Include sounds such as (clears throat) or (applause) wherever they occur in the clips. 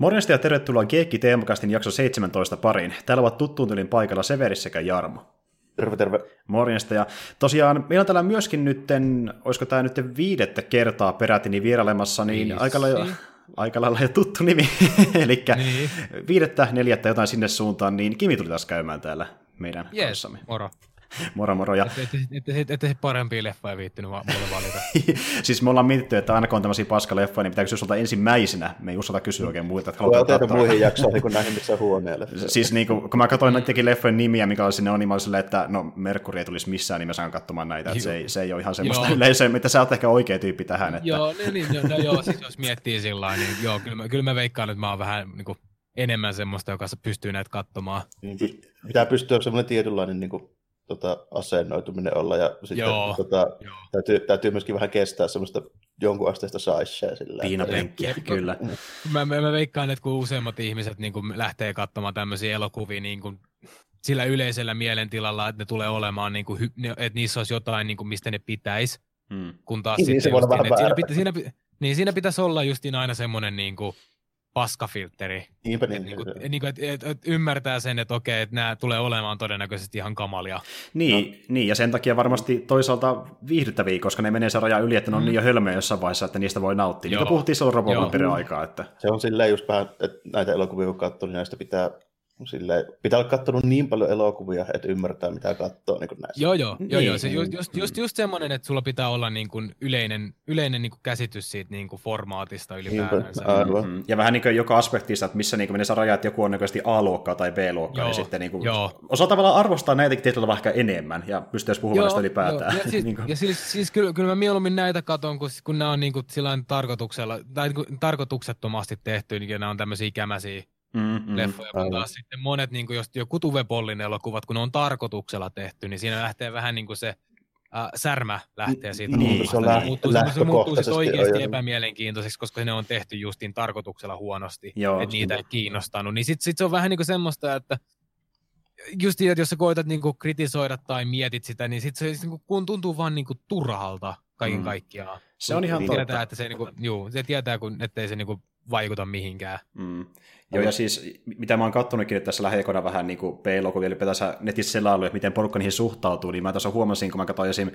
Morjesta ja tervetuloa Geekki Teemakastin jakso 17 pariin. Täällä ovat tuttuun tylin paikalla Severis sekä Jarmo. Terve, terve. Morjesta. Ja tosiaan meillä on täällä myöskin nytten, olisiko tämä nyt viidettä kertaa peräti niin vierailemassa, niin Viisi. aika lailla, aika lailla jo tuttu nimi. (laughs) Eli Niin. viidettä, neljättä jotain sinne suuntaan, niin Kimi tuli taas käymään täällä meidän Jees, kanssamme. moro. (laughs) Moro moro. Ja Ette, ette, ette, ette parempia leffoja viittinyt va- mulle valita. (laughs) siis me ollaan mietitty, että aina kun on tämmöisiä paskaleffoja, niin pitää kysyä sulta ensimmäisenä. Me ei uskalta kysyä oikein muilta, että Voi tehdä muihin jaksoihin (laughs) kuin näihin missä huoneelle. Siis niin kuin, kun mä katsoin näidenkin leffojen nimiä, mikä oli sinne on, niin mä olin silleen, että no Merkuri ei tulisi missään nimessä katsomaan näitä, että se ei, se ei ole ihan semmoista Joo. yleisöä, mitä sä oot ehkä oikea tyyppi tähän. Että... joo, niin, niin, no, no, joo, siis jos miettii sillä lailla, niin joo, kyllä mä, kyllä mä veikkaan, että mä oon vähän niin kuin, enemmän semmoista, joka pystyy näitä katsomaan. Niin pitää pystyä semmoinen tietynlainen niin kuin, tota, asennoituminen olla ja sitten Joo, tota, joo. täytyy, täytyy myöskin vähän kestää semmoista jonkun asteista sillä. Piinapenkkiä, kyllä. Mä, mä, mä veikkaan, että kun useimmat ihmiset niin kuin lähtee katsomaan tämmöisiä elokuvia niin kuin, sillä yleisellä mielentilalla, että ne tulee olemaan, niin kuin, että niissä olisi jotain, niin kuin, mistä ne pitäisi, Hmm. kun taas Niin, sitten se voi olla vähän siinä, pitä, siinä, niin siinä pitäisi olla justiin aina semmoinen niin kuin, paskafiltteri, Niinpä niin. niinku, niin, et, niinku, et, et, et ymmärtää sen, että okei, että nämä tulee olemaan todennäköisesti ihan kamalia. Niin, no. niin, ja sen takia varmasti toisaalta viihdyttäviä, koska ne menee se raja yli, että ne on Mm. niin jo hölmöjä jossain vaiheessa, että niistä voi nauttia. Niin Joo. kuin puhuttiin silloin aikaa, että se on silleen just vähän, että näitä elokuvia kun katsoo, niin näistä pitää silleen, pitää olla katsonut niin paljon elokuvia, että ymmärtää mitä katsoo niin kuin näissä. Joo, joo, joo, Niin. joo. Se, just, just, just, just semmoinen, että sulla pitää olla niin kuin yleinen, yleinen niin kuin käsitys siitä niin kuin formaatista ylipäätänsä. Niinpä, aivan. Mm, Ja vähän niin kuin joka aspektissa, että missä niin menee se raja, että joku on näköisesti A-luokkaa tai B-luokkaa, Joo, niin sitten niin kuin, joo. osaa tavallaan arvostaa näitäkin tietyllä tavalla ehkä enemmän, ja pystyy puhumaan näistä ylipäätään. Joo. Ja, (laughs) siis, Niin kuin- ja siis, siis kyllä, kyllä mä mieluummin näitä katon, kun, kun nämä on niin kuin tarkoituksella, tai niin kuin tarkoituksettomasti tehty, niin nämä on tämmöisiä ikämäisiä mm, leffoja, kun taas sitten monet, niin kuin jos joku Tuve-Pollin elokuvat, kun ne on tarkoituksella tehty, niin siinä lähtee vähän niin kuin se äh, särmä lähtee siitä Niin, se on lä- muuttuu, se muuttuu sitten lähtökohtaisesti oikeasti on jo- epämielenkiintoiseksi, koska ne on tehty justiin tarkoituksella huonosti, Joo, että niitä ei kiinnostanut. Niin sitten sit se on vähän niin kuin semmoista, että just että jos sä koetat niin kuin kritisoida tai mietit sitä, niin sitten se niin kuin, kun tuntuu vaan niin kuin turhalta kaiken Mm. kaikkiaan. Se on ihan Se totta. tietää, että se, niin kuin, juu, se tietää, kun, ettei se niin kuin, vaikuta mihinkään. Mm. Joo, ja siis mitä mä oon kattonutkin nyt tässä lähiaikoina vähän niin kuin P-elokuvia, eli tässä netissä selailu, että miten porukka niihin suhtautuu, niin mä tässä huomasin, kun mä katsoin esim.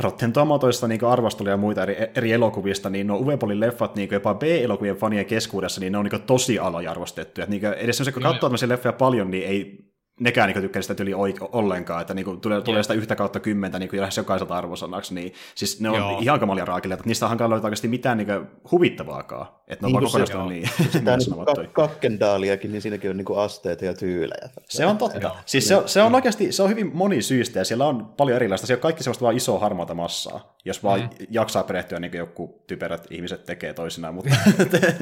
Rotten Tomatoista niin arvosteluja ja muita eri, eri elokuvista, niin no Uwepolin leffat niin jopa B-elokuvien fanien keskuudessa, niin ne on niin tosi alojarvostettuja. Niin edes se, kun Joo, katsoo tämmöisiä leffoja paljon, niin ei nekään niin tykkää sitä yli ollenkaan, että niin tulee, tulee sitä yhtä kautta kymmentä niin lähes jokaiselta arvosanaksi, niin siis ne on Joo. ihan kamalia raakille, että niistä on hankala löytää oikeasti mitään niin huvittavaakaan, että ne on Niin vaan kuin se- kokonaista niin, Sitä niin kuin kakkendaaliakin, niin siinäkin on niin kuin asteita ja tyylejä. Se on totta. Joo. Siis se, on- se on oikeasti, se on hyvin monisyistä ja siellä on paljon erilaista. Siellä on kaikki sellaista vaan isoa harmaata massaa, jos vaan Mm. jaksaa perehtyä niin kuin joku typerät ihmiset tekee toisinaan. Mutta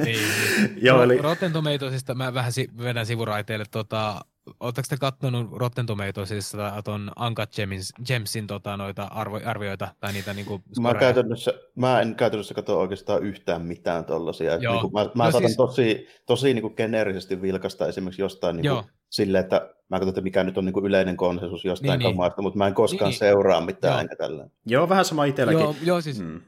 Niin. (laughs) Joo, eli Rotten Tomatoesista mä vähän si- vedän sivuraiteille. Tota, Oletteko te kattonut Rotten Tomatoesista ton Uncut Gems, Gemsin tota, noita arvo, arvioita tai niitä niinku Mä, käytännössä, mä en käytännössä katso oikeastaan yhtään mitään tollasia. Joo. Niin kuin, mä mä No saatan siis- tosi, tosi niin kuin geneerisesti vilkasta esimerkiksi jostain niin Joo. kuin, silleen, että mä katson, että mikä nyt on niin kuin yleinen konsensus jostain Niin, niin, niin. mutta mä en koskaan Niin, niin, niin. seuraa mitään enkä tällä. joo, vähän sama itselläkin. Joo, joo siis Mm.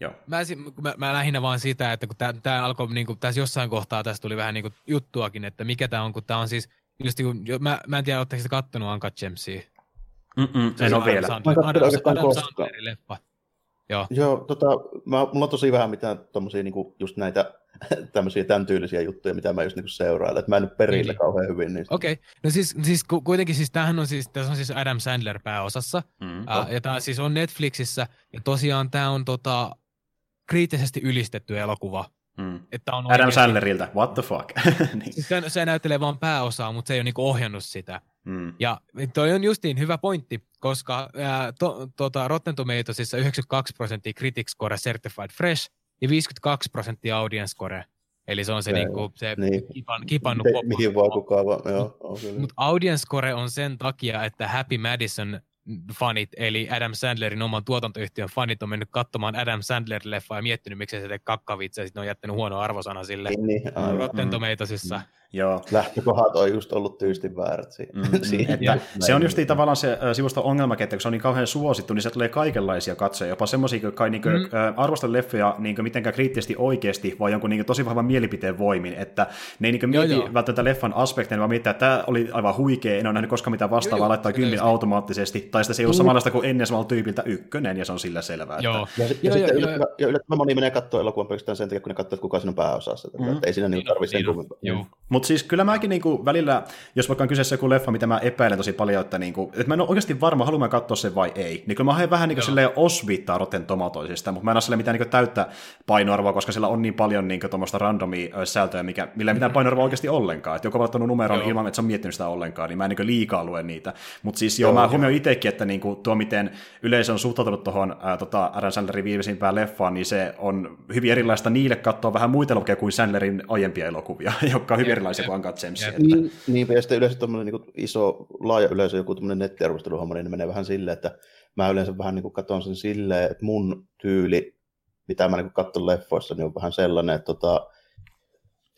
Joo. mä, si- mä, mä lähinnä vaan sitä, että kun tämä alkoi, niin kuin, tässä jossain kohtaa tässä tuli vähän niin kuin juttuakin, että mikä tämä on, kun tämä on siis, just niin kuin, jo- mä, mä en tiedä, oletteko te kattonut Uncut Gemsia? Mm-mm, Se en on ole vielä. Adam, Mä en Adam, Adam koskaan. Sandlerin leffa. Joo. Joo, tota, mä, mulla on tosi vähän mitään tommosia niin kuin, just näitä (laughs) tämmöisiä tämän tyylisiä juttuja, mitä mä just niin seurailen. Että mä en ole perillä Niin. kauhean hyvin niistä. Okei, okay. no siis, siis ku- kuitenkin siis tämähän on siis, tässä on siis Adam Sandler pääosassa, Mm. Ää, ja tämä siis on Netflixissä, ja tosiaan tämä on tota, kriittisesti ylistetty elokuva. Mm. Että on Adam Sandlerilta, what the fuck. (laughs) niin. Siis se, se näyttelee vaan pääosaa, mutta se ei ole niinku ohjannut sitä. mm. Ja toi on justiin hyvä pointti, koska ää, to, tota, Rotten Tomatoesissa 92 prosenttia Critics Score Certified Fresh ja 52 prosenttia Audience Score. Eli se on se, Joo, niinku, se niin. kipan, kipannut Te, mihin vaan kukaan vaan, joo. Mutta audience score on sen takia, että Happy Madison fanit, eli Adam Sandlerin oman tuotantoyhtiön fanit on mennyt katsomaan Adam Sandler-leffaa ja miettinyt, miksi se tee kakkavitsa, ja sitten on jättänyt huono arvosana sille Niin, niin, aivan. Rotten Mm. Joo. Lähtökohdat on just ollut tyystin väärät siihen. Mm, (laughs) että se on just tavallaan se sivusta ongelma, että kun se on niin kauhean suosittu, niin se tulee kaikenlaisia katsoja, jopa semmoisia, jotka ei niin mm. arvosta leffoja niin mitenkään kriittisesti oikeasti, vaan jonkun niin tosi vahvan mielipiteen voimin, että ne ei niin mieti joo, joo. välttämättä leffan aspekteja, vaan miettii, että tämä oli aivan huikea, en ole nähnyt koskaan mitään vastaavaa, laittaa kymmenen automaattisesti, tai sitten se ei ole mm. samanlaista kuin ennen samalla tyypiltä ykkönen, ja se on sillä selvää. Joo. Että... Ja, ja, joo, sitten yllättävän, ja yllättävän moni menee katsoa elokuvan pelkästään sen takia, kun ne katsoo, että kuka siinä on pääosassa. Mm. Että ei siinä niin tarvitse sen kummempaa. Mutta siis kyllä mäkin niinku välillä, jos vaikka on kyseessä joku leffa, mitä mä epäilen tosi paljon, että, niinku, että mä en ole oikeasti varma, haluan katsoa sen vai ei, niin kyllä mä haen vähän niinku silleen osviittaa Rotten Tomatoesista, mutta mä en ole sille mitään niinku täyttä painoarvoa, koska sillä on niin paljon niinku tuommoista randomia sältöä, mikä, millä ei mitään painoarvoa oikeasti ollenkaan. Että joku on ottanut numeron joo. ilman, että se on miettinyt sitä ollenkaan, niin mä en niinku liikaa lue niitä. Mutta siis joo, joo mä huomioin itsekin, että niinku tuo, miten yleisö on suhtautunut tuohon tota, Adam Sandlerin viimeisimpään leffaan, niin se on hyvin erilaista niille katsoa vähän muita elokuvia kuin Sandlerin aiempia elokuvia, (laughs) jotka on hyvin erilaisia kuin Uncut Gems. Niin, niin, ja sitten yleensä tuommoinen niin iso, laaja yleisö, joku tuommoinen nettiarvosteluhomma, niin ne menee vähän silleen, että mä yleensä vähän niin katson sen silleen, että mun tyyli, mitä mä niin katson leffoissa, niin on vähän sellainen, että tota,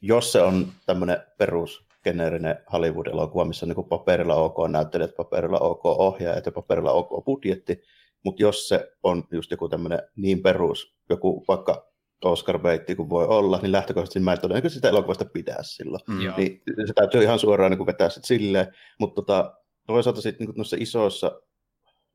jos se on tämmöinen perus geneerinen Hollywood-elokuva, missä on niin paperilla OK näyttelijät, paperilla OK ohjaajat ja paperilla OK budjetti, mutta jos se on just joku tämmöinen niin perus, joku vaikka Oscar Beitti kuin voi olla, niin lähtökohtaisesti mä en todennäköisesti sitä elokuvasta pitää silloin. Mm. Niin se täytyy ihan suoraan niin kuin vetää sitten silleen, mutta tota, toisaalta sitten niin noissa isoissa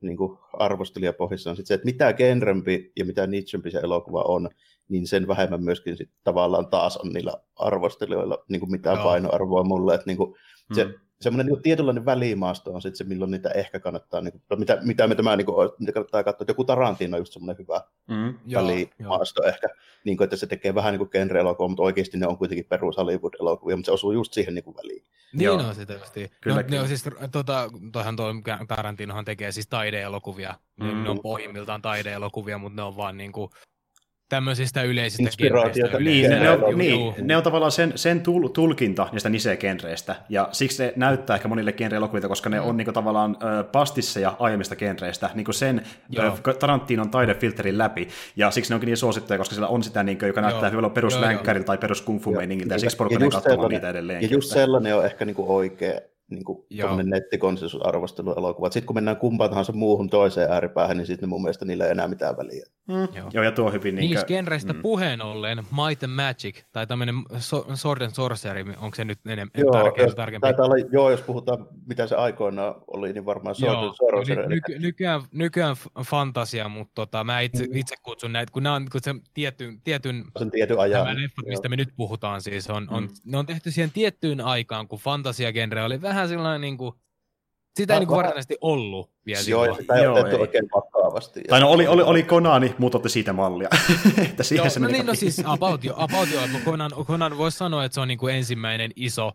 niin kuin arvostelijapohjissa on sit se, että mitä genrempi ja mitä nichempi se elokuva on, niin sen vähemmän myöskin sit tavallaan taas on niillä arvostelijoilla niin kuin mitään Joo. painoarvoa mulle. Että niin kuin se, mm semmoinen niin tietynlainen välimaasto on sitten se, milloin niitä ehkä kannattaa, niin kuin, mitä, mitä me tämä niin kuin, mitä kannattaa katsoa. Joku Tarantino on just semmoinen hyvä mm, välimaasto joo. ehkä, niin kuin, että se tekee vähän niin kuin genre-elokuvaa, mutta oikeasti ne on kuitenkin perus Hollywood-elokuvia, mutta se osuu just siihen niin kuin väliin. Niin joo. on se tietysti. Kyllä, no. Ne on siis, tota, toihan tuo Tarantinohan tekee siis taideelokuvia. Mm. Ne on pohjimmiltaan taideelokuvia, mutta ne on vaan niin kuin, tämmöisistä yleisistä Inspiraatioita. Niin, ne, ne, on, niin, ne on tavallaan sen, sen tul, tulkinta niistä niche-genreistä, ja siksi se näyttää ehkä monille genre koska ne mm. on niinku tavallaan ö, pastisseja aiemmista genreistä, niinku sen ö, Tarantinon taidefilterin läpi, ja siksi ne onkin niin suosittuja, koska siellä on sitä, niinku, joka näyttää hyvältä peruslänkkäriltä tai perus kung fu meiningiltä, ja, ja siksi porukka katsomaan niitä edelleen. Ja just sellainen on ehkä niinku oikea niin kuin nettikonsensusarvosteluelokuva. Sitten kun mennään kumpaan tahansa muuhun toiseen ääripäähän, niin sitten mun mielestä niillä ei enää mitään väliä. Mm. Joo. Joo, ja tuo hyvin... Niin Niistä genreistä mm. puheen ollen, Might and Magic, tai tämmöinen Sword and Sorcery, onko se nyt enemmän joo, tärkeä, jos, tarkempi? Olla, joo, jos puhutaan, mitä se aikoina oli, niin varmaan Sword joo, and Sorcery. Ny, ny, nykyään, nykyään fantasia, mutta tota, mä itse, mm. itse kutsun näitä, kun nämä on kun se tietyn, tietyn, sen tietyn ajan. nämä leffat, mistä me nyt puhutaan siis, on, on, mm. ne on tehty siihen tiettyyn aikaan, kun fantasia-genre oli vähän sellainen niin kuin, sitä ei niin varsinaisesti ollut vielä. Joo, sitä ei otettu oikein vakavasti. Tai no oli, oli, oli Konani, mutta otti siitä mallia. (laughs) että siihen Joo, se no, niin, no siis about, jo, about (laughs) jo, Conan, Conan voisi sanoa, että se on niin kuin ensimmäinen iso,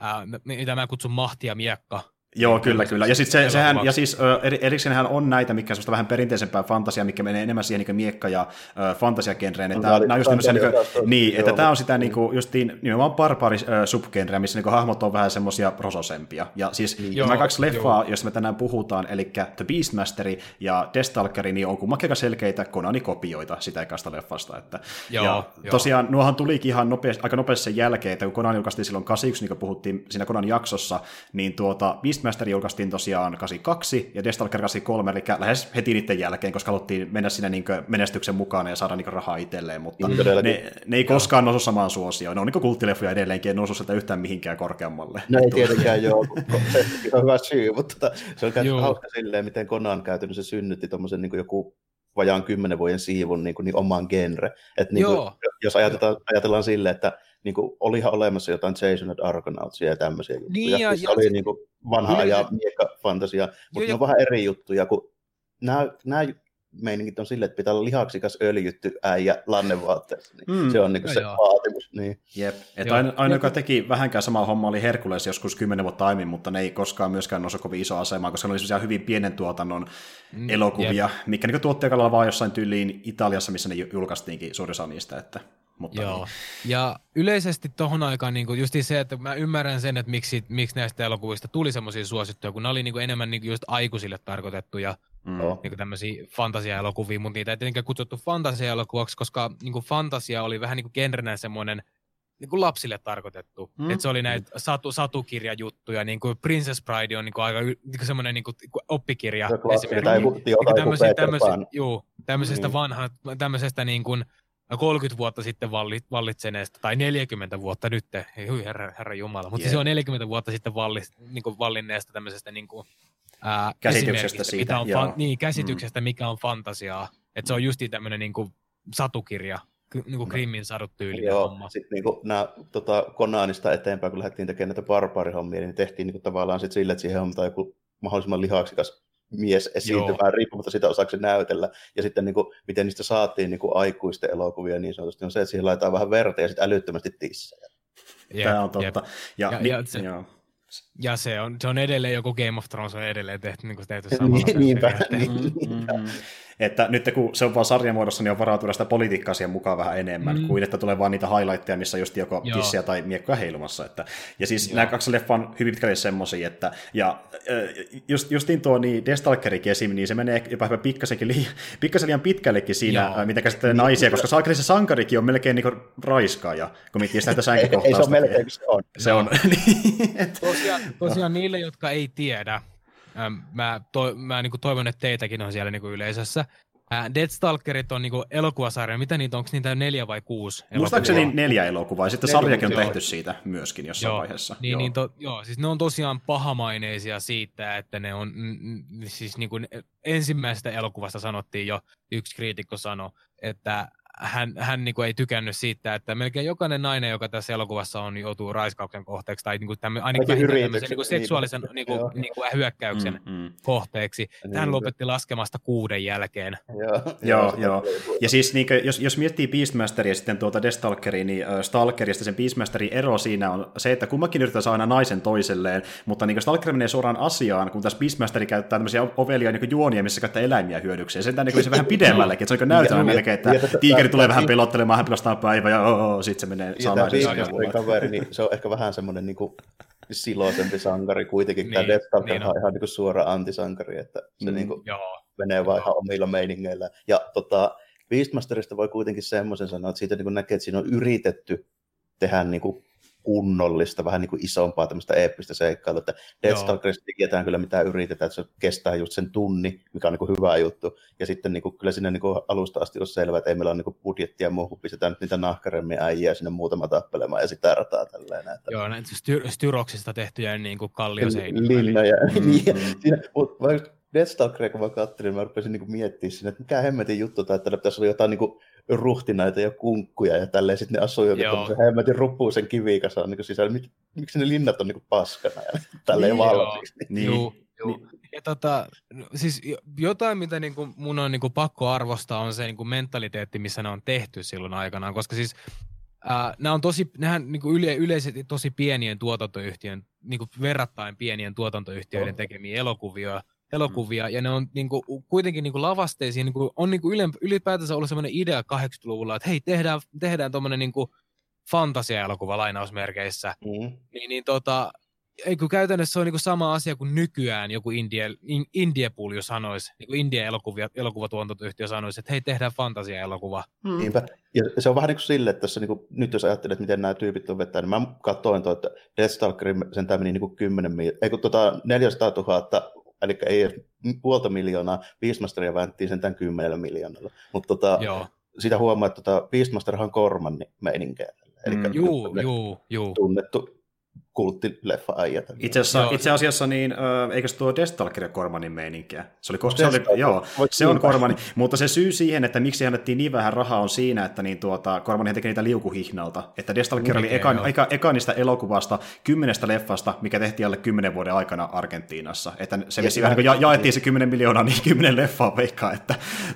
ää, mitä mä kutsun mahtia miekka Joo, kyllä, kyllä. Ja, sit se, sehän, ja siis erikseenhän on näitä, mikä on vähän perinteisempää fantasiaa, mikä menee enemmän siihen niin miekka- ja uh, fantasiagenreen. Että nämä on just tämmöisiä, niin, kuin, niin että tämä on sitä niin kuin, justiin nimenomaan barbaari uh, subgenreä, missä niin kuin, hahmot on vähän semmoisia rososempia. Ja siis mm. nämä kaksi leffaa, joo. joista me tänään puhutaan, eli The Beastmasteri ja Destalkeri, niin on kummankin aika selkeitä Konani-kopioita sitä ekasta leffasta. Että, joo, ja joo. tosiaan nuohan tulikin ihan nopeasti, aika nopeasti sen jälkeen, että kun Konani julkaistiin silloin 81, niin kuin puhuttiin siinä Konan jaksossa, niin tuota, Beast Beastmaster julkaistiin tosiaan 82 ja Destalker 83, eli lähes heti niiden jälkeen, koska haluttiin mennä sinne niin menestyksen mukaan ja saada niin rahaa itselleen, mutta mm, ne, ne, ei koskaan nousu samaan suosioon. Ne on niin kulttileffoja edelleenkin, ei nousu sieltä yhtään mihinkään korkeammalle. No ei tietenkään joo, se on hyvä syy, mutta tota, se on hauska silleen, miten Conan käytännössä synnytti tuommoisen niin joku vajaan kymmenen vuoden siivun niin, kuin, niin omaan genre. Et, niin kuin, jos ajatellaan, ajatellaan silleen, että niin kuin, olihan olemassa jotain Jason and Argonautsia ja tämmöisiä juttuja. Niin, ja, ja oli se... niin kuin, vanha ajan miekka-fantasia, mutta ne on vähän eri juttuja, kun nämä, nämä meiningit on silleen, että pitää olla lihaksikas öljytty äijä lannevaatteessa. Niin mm. Se on niin se joo. vaatimus. Niin. Jep. Et aina, aina, joka teki vähänkään samaa hommaa, oli Herkules joskus kymmenen vuotta aiemmin, mutta ne ei koskaan myöskään nouse kovin iso asemaa, koska ne oli hyvin pienen tuotannon mm. elokuvia, Jep. mikä niin tuottajakalla vaan jossain tyyliin Italiassa, missä ne julkaistiinkin suurin osa niistä. Että mutta Joo. Niin. Ja yleisesti tuohon aikaan niin just se, että mä ymmärrän sen, että miksi, miksi näistä elokuvista tuli semmoisia suosittuja, kun ne oli niin kuin enemmän niin kuin just aikuisille tarkoitettuja mm. niin tämmöisiä fantasia-elokuvia, mutta niitä ei tietenkään kutsuttu fantasia-elokuvaksi, koska niin kuin fantasia oli vähän niin kuin genrenä semmoinen niin kuin lapsille tarkoitettu. Mm. Että se oli näitä satu, satukirjajuttuja, niin kuin Princess Bride on niin kuin aika niin kuin semmoinen niin kuin oppikirja. esimerkiksi. Tai niin, niin tämmöisiä, tämmöisiä, juu, tämmöisestä mm. vanhaa, tämmöisestä niin kuin 30 vuotta sitten vallitseneesta, tai 40 vuotta nyt, hui herra, herra Jumala, mutta yeah. se on 40 vuotta sitten valli, niin kuin vallinneesta tämmöisestä niin kuin, ää, käsityksestä siitä. Mitä on fan, niin, käsityksestä, mm. mikä on fantasiaa. Että se on just tämmöinen niin kuin satukirja, niin kuin Grimmin sadut tyylinen Joo, homma. Sitten niin kuin nämä tota, Konanista eteenpäin, kun lähdettiin tekemään näitä barbaarihommia, niin tehtiin niin kuin, tavallaan sit sille, että siihen hommataan joku mahdollisimman lihaksikas mies esiintymään, riippumatta siitä osaako näytellä. Ja sitten niin kuin, miten niistä saatiin niin kuin aikuisten elokuvia niin sanotusti, on se, että siihen laitetaan vähän verta ja sitten älyttömästi tissejä. Yep, Tämä on totta. Ja, ja, ja, se, joo. ja se, on, se on edelleen joku Game of Thrones on edelleen tehty, niin kuin tehty (laughs) samalla. Niinpä. Mm-hmm. Että nyt kun se on vaan sarjamuodossa, niin on varautua sitä politiikkaa siihen mukaan vähän enemmän, mm. kuin että tulee vaan niitä highlightteja, missä just joko Joo. tissiä tai miekkoja heilumassa. Että, ja siis Joo. nämä kaksi leffa on hyvin pitkälle semmoisia, että ja just, justiin tuo niin Destalkerikin esim, niin se menee jopa pikkasenkin li, (laughs) pikkasen liian pitkällekin siinä, Joo. mitä käsittelee naisia, koska Salkeri se sankarikin on melkein niin raiskaaja, kun miettii sitä sänkykohtausta. (laughs) ei, ei se on melkein, se on. Se on. (laughs) Niin, tosiaan, tosiaan niille, jotka ei tiedä, mä, to, mä niin toivon, että teitäkin on siellä niin yleisössä. Äh, Deathstalkerit on niinku elokuvasarja. Mitä niitä, onko niitä neljä vai kuusi Muistaakseni neljä elokuvaa, ja sitten neljä, sarjakin on tehty siitä myöskin jossain joo, vaiheessa. Niin, joo. Niin to, joo, siis ne on tosiaan pahamaineisia siitä, että ne on, mm, siis niinku ensimmäisestä elokuvasta sanottiin jo, yksi kriitikko sanoi, että hän, hän niin kuin ei tykännyt siitä, että melkein jokainen nainen, joka tässä elokuvassa on, joutuu raiskauksen kohteeksi tai niin kuin tämän, ainakin tämmöisen niin kuin seksuaalisen niin kuin, niin kuin hyökkäyksen mm, mm. kohteeksi. Niin, hän lopetti laskemasta kuuden jälkeen. Joo, joo. joo. Ja siis niin kuin, jos, jos miettii Beastmasteria ja sitten tuota Destalkeria, niin uh, Stalkerista sen Beastmasterin ero siinä on se, että kummakin yrittää saada naisen toiselleen, mutta niin Stalker menee suoraan asiaan, kun tässä Beastmasteri käyttää tämmöisiä ovelia niin juonia, missä käyttää eläimiä hyödyksiä. Sen niin se vähän (laughs) pidemmällekin, että se on näytelmä melkein, että tiikeri tulee vähän pelottelemaan, hän pelastaa päivä ja oh, oh, sitten se menee salaisesti. kaveri, niin se on ehkä vähän semmoinen niin kuin siloisempi sankari kuitenkin. Niin, Tämä Death Stalker niin on ihan niin kuin suora antisankari, että se mm, niin kuin menee vaan ihan omilla meiningeillä. Ja tota, Beastmasterista voi kuitenkin semmoisen sanoa, että siitä niin kuin näkee, että siinä on yritetty tehdä niin kuin kunnollista, vähän niin kuin isompaa tämmöistä eeppistä seikkailua, että Deathstalkerista tietää kyllä mitä yritetään, että se kestää just sen tunni, mikä on niin kuin hyvä juttu, ja sitten niin kuin, kyllä sinne niin kuin alusta asti on selvä, että ei meillä ole niin kuin budjettia muu, kun pistetään nyt niitä nahkaremmin äijää sinne muutama tappelemaan ja sitä rataa tälleen. Että... Joo, näitä styr- styroksista tehtyjä niin kuin kallioseinillä. Linnoja, mm-hmm. (laughs) mutta Deathstalkeria kun mä katselin, niin mä rupesin niin miettimään sinne, että mikä hemmetin juttu, tai että pitäisi olla jotain niin kuin ruhtinaita ja kunkkuja ja tälleen sitten ne asuu joku tämmöisen hemmetin ruppuisen kivikasaan niin sisällä. Mik, miksi ne linnat on niin paskana ja (laughs) tälleen niin, valmiiksi? Niin. Joo, joo. Niin. Ja tota, siis jotain, mitä niin kuin mun on niin kuin pakko arvostaa, on se niin kuin mentaliteetti, missä ne on tehty silloin aikanaan, koska siis Uh, nämä on tosi, nehän niin kuin yle, yleisesti tosi pienien tuotantoyhtiön, niin kuin verrattain pienien tuotantoyhtiöiden tekemiä elokuvia, elokuvia, mm. ja ne on niin kuin, kuitenkin niin kuin lavasteisia, niin kuin, on niin kuin ylipäätänsä ollut sellainen idea 80-luvulla, että hei, tehdään, tehdään tuommoinen niin fantasia-elokuva lainausmerkeissä, mm. niin, niin tota, ei kun käytännössä se on niin kuin sama asia kuin nykyään joku India, India Pulju sanoisi, niin kuin India elokuvia, elokuvatuotantoyhtiö sanoisi, että hei, tehdään fantasia-elokuva. Mm. Niinpä. Ja se on vähän niin kuin sille, että tässä niin kuin, nyt jos ajattelet, miten nämä tyypit on vetänyt, niin mä katsoin, tuo, että Deathstalkerin sen meni niin kuin 10 mil, ei kun tota 400 000 eli ei edes puolta miljoonaa, Beastmasteria väänttiin sentään kymmenellä miljoonalla. Mutta tota, sitä huomaa, että tota, Beastmasterhan on Kormanni meininkejä. Eli mm. juu, juu, juu. tunnettu kulttileffa äijät. Itse asiassa, itse asiassa niin, äh, eikö tuo Destalkir Kormanin meininkiä? Se oli, koska se oli, joo, se on Kormani, mutta se syy siihen, että miksi annettiin niin vähän rahaa on siinä, että niin tuota, Kormani teki niitä liukuhihnalta. Että Destalkir oli eka, eka, eka, niistä elokuvasta, kymmenestä leffasta, mikä tehtiin alle kymmenen vuoden aikana Argentiinassa. Että se ja vähän niin ja, jaettiin se kymmenen miljoonaa, niin kymmenen leffaa veikkaa. Että,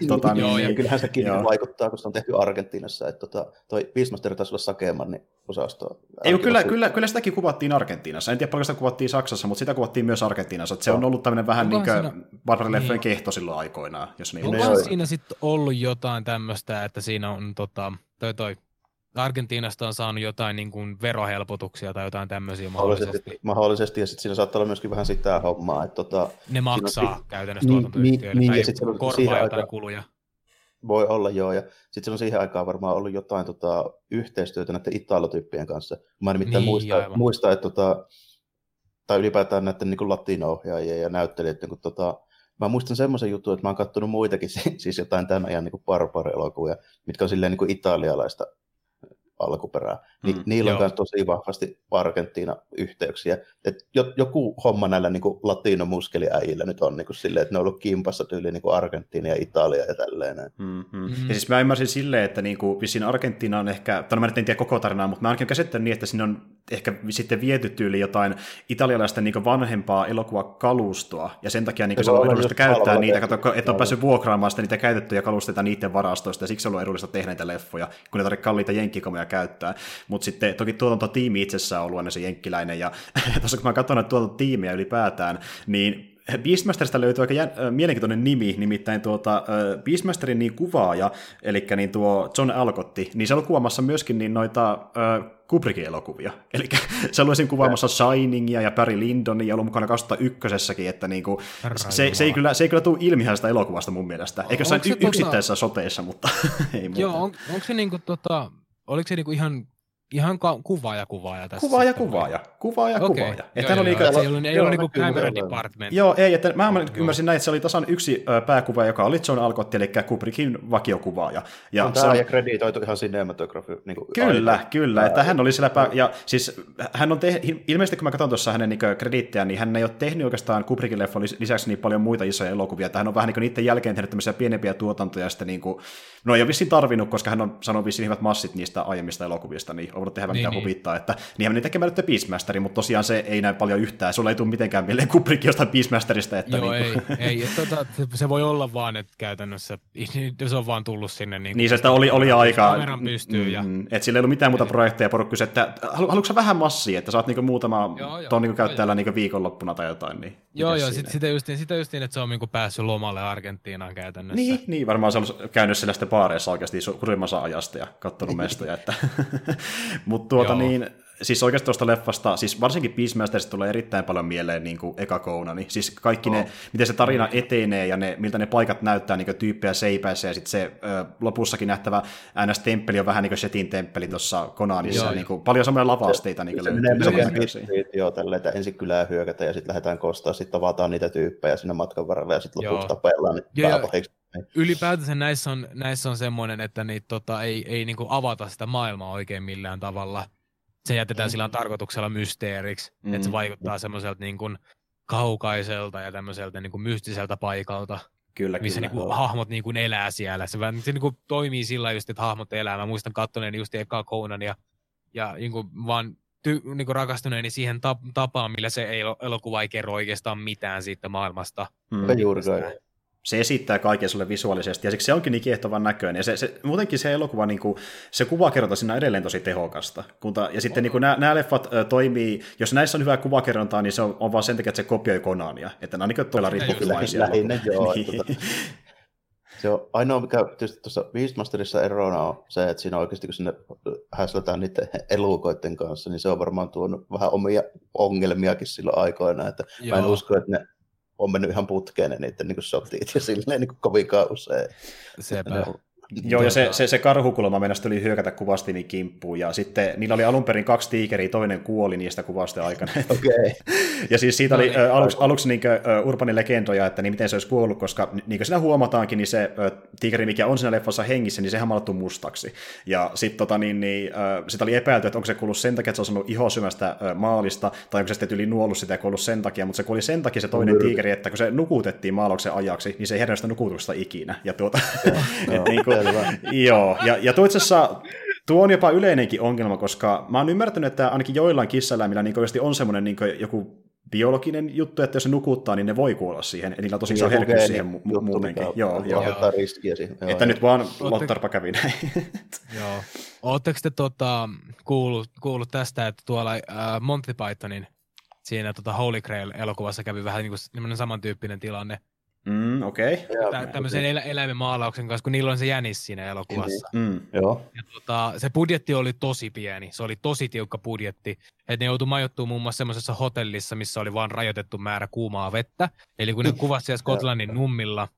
tota, niin, joo, niin, ja kyllähän sekin joo. vaikuttaa, kun se on tehty Argentiinassa. Että tota, toi Beastmaster taisi olla Sakeman, niin osastoa. Ei, kyllä, kyllä, kyllä sitäkin kuvattiin Argentiinassa. En tiedä paljon sitä kuvattiin Saksassa, mutta sitä kuvattiin myös Argentiinassa. Että se on ollut tämmöinen vähän niin kuin barbarileffojen niin. kehto silloin aikoinaan. Jos niin Onko niin. siinä sitten ollut jotain tämmöistä, että siinä on tota, toi, toi Argentiinasta on saanut jotain niin kuin verohelpotuksia tai jotain tämmöisiä mahdollisesti. Mahdollisesti, ja sitten siinä saattaa olla myöskin vähän sitä hommaa. Että tota, ne maksaa on, käytännössä niin, tuotantoyhtiöille niin, tai niin, korvaa jotain aikaa, kuluja Voi olla joo, ja sitten on siihen aikaan varmaan ollut jotain tota, yhteistyötä näiden italotyyppien kanssa. Mä nimittäin niin, muista, muista, että tota, tai ylipäätään näiden niin latino-ohjaajien ja näyttelijöiden, kun tota, mä muistan semmoisen jutun, että mä oon katsonut muitakin, (laughs) siis jotain tämän ajan niin barbar-elokuvia, mitkä on silleen niin italialaista alkuperää, niin mm, niillä on myös tosi vahvasti Argentiina-yhteyksiä. Et joku homma näillä niin latinomuskeliäjillä nyt on niin kuin silleen, että ne on ollut kimpassa tyyli niin Argentiina ja Italia ja tälleen. Mm-hmm. Mm-hmm. Ja siis mä ymmärsin silleen, että niin kuin, vissiin Argentiina on ehkä, tai no mä en tiedä koko tarinaa, mutta mä ainakin käsittänyt niin, että sinne on ehkä sitten viety tyyli jotain italialaista niin vanhempaa elokuvakalustoa, ja sen takia niin se on edullista käyttää niitä, kato, että on päässyt vuokraamaan sitä niitä käytettyjä kalusteita niiden varastoista, ja siksi on ollut edullista tehdä näitä leffoja, kun ne tarvitse kalliita jenkkikomeja käyttää. Mutta sitten toki tuotantotiimi itsessään on ollut aina se jenkkiläinen, ja (laughs) tuossa kun mä katson näitä tuotantotiimiä ylipäätään, niin Beastmasterista löytyy aika jän, äh, mielenkiintoinen nimi, nimittäin tuota, äh, Beastmasterin niin kuvaaja, eli niin tuo John Alcotti, niin se on kuvaamassa myöskin niin noita äh, Kubrickin elokuvia. Eli (laughs) se oli siinä kuvaamassa Shiningia ja Barry Lindonia ja ollut mukana 2001 että niinku, se, se, ei kyllä, se ei kyllä tule ilmi sitä elokuvasta mun mielestä. Eikö se, se tota- yksittäisissä tota... soteissa, mutta (laughs) ei muuta. Joo, on, onko se niinku tota, oliko se niinku ihan Ihan ka- kuvaaja kuvaaja tässä. Kuvaaja kuvaaja. Kuvaaja okay. kuvaaja. Että joo, joo, oli, joo, ei ollut, ei ollut niinku camera department. Joo, ei, että mä joo. ymmärsin näin, että se oli tasan yksi pääkuva, joka oli John Alcotti, eli Kubrickin vakiokuvaaja. Ja on tämä on... ja kreditoitu ihan cinematografi. Niin kyllä, aika. kyllä. Että hän oli siellä pää... Ja siis hän on te... ilmeisesti kun mä katson tuossa hänen niin krediittejä, niin hän ei ole tehnyt oikeastaan Kubrickin leffon lisäksi niin paljon muita isoja elokuvia, että hän on vähän niin niiden jälkeen tehnyt tämmöisiä pienempiä tuotantoja, ja sitten niin kuin... no ei ole vissiin tarvinnut, koska hän on sanonut vissiin hyvät massit niistä aiemmista elokuvista, niin voinut tehdä niin, mitä niin. huvittaa, että niinhän meni tekemään nyt Beastmasteri, mutta tosiaan se ei näy paljon yhtään. Sulla ei tule mitenkään mieleen Kubrick jostain Beastmasterista. Että Joo, niin kuin... ei, ei tota, se voi olla vaan, että käytännössä (laughs) se on vaan tullut sinne. Niin, niin se, että oli, oli aika... Kameran pystyy. Ja... Mm, että sillä ei ollut mitään muuta projekteja, porukka että halu, haluatko vähän massia, että saat niinku muutama joo, joo, ton niinku käyttäjällä niinku viikonloppuna tai jotain. Niin joo, joo, sit, sitä, justiin, sitä justiin, että se on niinku päässyt lomalle Argentiinaan käytännössä. Niin, niin varmaan se on käynyt siellä sitten baareissa oikeasti suurimmassa ajasta ja katsonut mestoja. Että... (laughs) Mutta tuota joo. niin, siis oikeasti tuosta leffasta, siis varsinkin Peacemasterista tulee erittäin paljon mieleen niin kuin eka Niin Siis kaikki oh. ne, miten se tarina etenee ja ne, miltä ne paikat näyttää niin tyyppejä seipäissä ja sitten se ö, lopussakin nähtävä NS-temppeli on vähän niin kuin Shetin temppeli tuossa Konanissa. Joo, niin kuin, paljon samoja lavasteita niin se, löytyy. Se joo, tälleen, että ensin kylää hyökätä ja sitten lähdetään kostaa, sitten avataan niitä tyyppejä sinne matkan varrella ja sitten lopuksi tapellaan niin pääpahiksi. Ylipäätänsä näissä on, näissä on semmoinen, että niitä tota, ei, ei niinku avata sitä maailmaa oikein millään tavalla se jätetään mm. sillä tarkoituksella mysteeriksi, mm. että se vaikuttaa semmoiselta niin kuin kaukaiselta ja tämmöiseltä niin kuin mystiseltä paikalta. Kyllä, missä kyllä. Niin kuin, hahmot niin kuin elää siellä. Se, se niin kuin toimii sillä just, että hahmot elää. Mä muistan kattoneen just eka Conan ja, ja niin kuin vaan ty, niin kuin rakastuneeni siihen tapaan, millä se elokuva ei kerro oikeastaan mitään siitä maailmasta. Mm. Juuri se esittää kaiken sulle visuaalisesti, ja siksi se onkin niin kiehtovan näköinen. Ja se, se, muutenkin se elokuva, niin kuin, se kuvakerronta siinä on edelleen tosi tehokasta. Kunta, ja sitten niin kuin, nämä, nämä leffat ä, toimii, jos näissä on hyvää kuvakerrontaa, niin se on, on vaan sen takia, että se kopioi Konania. Että nämä on niin todella riippuvaisia. Lähinnä, joo. Tuota, (laughs) se on ainoa, mikä tietysti tuossa Beastmasterissa erona on se, että siinä oikeasti kun sinne häslätään niiden elukoiden kanssa, niin se on varmaan tuonut vähän omia ongelmiakin silloin aikoina, että Joo. mä en usko, että ne on mennyt ihan putkeen ne niiden niin sotit ja silleen niin kovinkaan usein. Sepä. Joo, ja se, se, se karhukulma mennä tuli hyökätä Kuvastinin kimppuun, ja sitten niillä oli alun perin kaksi tiikeriä, toinen kuoli niistä kuvasten aikana. (laughs) Okay. ja siis siitä no oli niin, aluksi, aluksi niin kuin, urbani legendoja, että niin miten se olisi kuollut, koska niin kuin siinä huomataankin, niin se tiikeri, mikä on siinä leffassa hengissä, niin sehän maalattu mustaksi. Ja sitten tota, niin, niin, sitä oli epäilty, että onko se kuollut sen takia, että se on saanut ihosymästä maalista, tai onko se sitten yli nuollut sitä ja kuollut sen takia, mutta se kuoli sen takia se toinen tiikeri, että kun se nukutettiin maalauksen ajaksi, niin se ei herännyt sitä nukutuksesta ikinä. Ja tuota, (laughs) et, niin kuin, Selvä. Joo, ja, ja tuo itse asiassa, tuo on jopa yleinenkin ongelma, koska mä oon ymmärtänyt, että ainakin joillain kissaeläimillä niin on semmoinen niin joku biologinen juttu, että jos se nukuttaa, niin ne voi kuolla siihen. Eli niillä on tosi iso herkkyys siihen mu- juttu, muutenkin. Mikä, joo, joo. joo. riskiä siihen. Joo, että joo. nyt vaan Ootte... Lottarpa kävi näin. (laughs) joo. Oletteko te tota, kuullut, kuullut tästä, että tuolla äh, Monty Pythonin siinä tota Holy Grail-elokuvassa kävi vähän niin kuin samantyyppinen tilanne, Mm, okei. Okay. tämmöisen okay. elä, eläimen maalauksen kanssa, kun niillä on se jänis siinä elokuvassa. Mm, mm. Joo. Ja tota, se budjetti oli tosi pieni, se oli tosi tiukka budjetti. Että ne joutui majoittumaan muun muassa semmoisessa hotellissa, missä oli vain rajoitettu määrä kuumaa vettä. Eli kun ne (laughs) kuvasi siellä Skotlannin nummilla,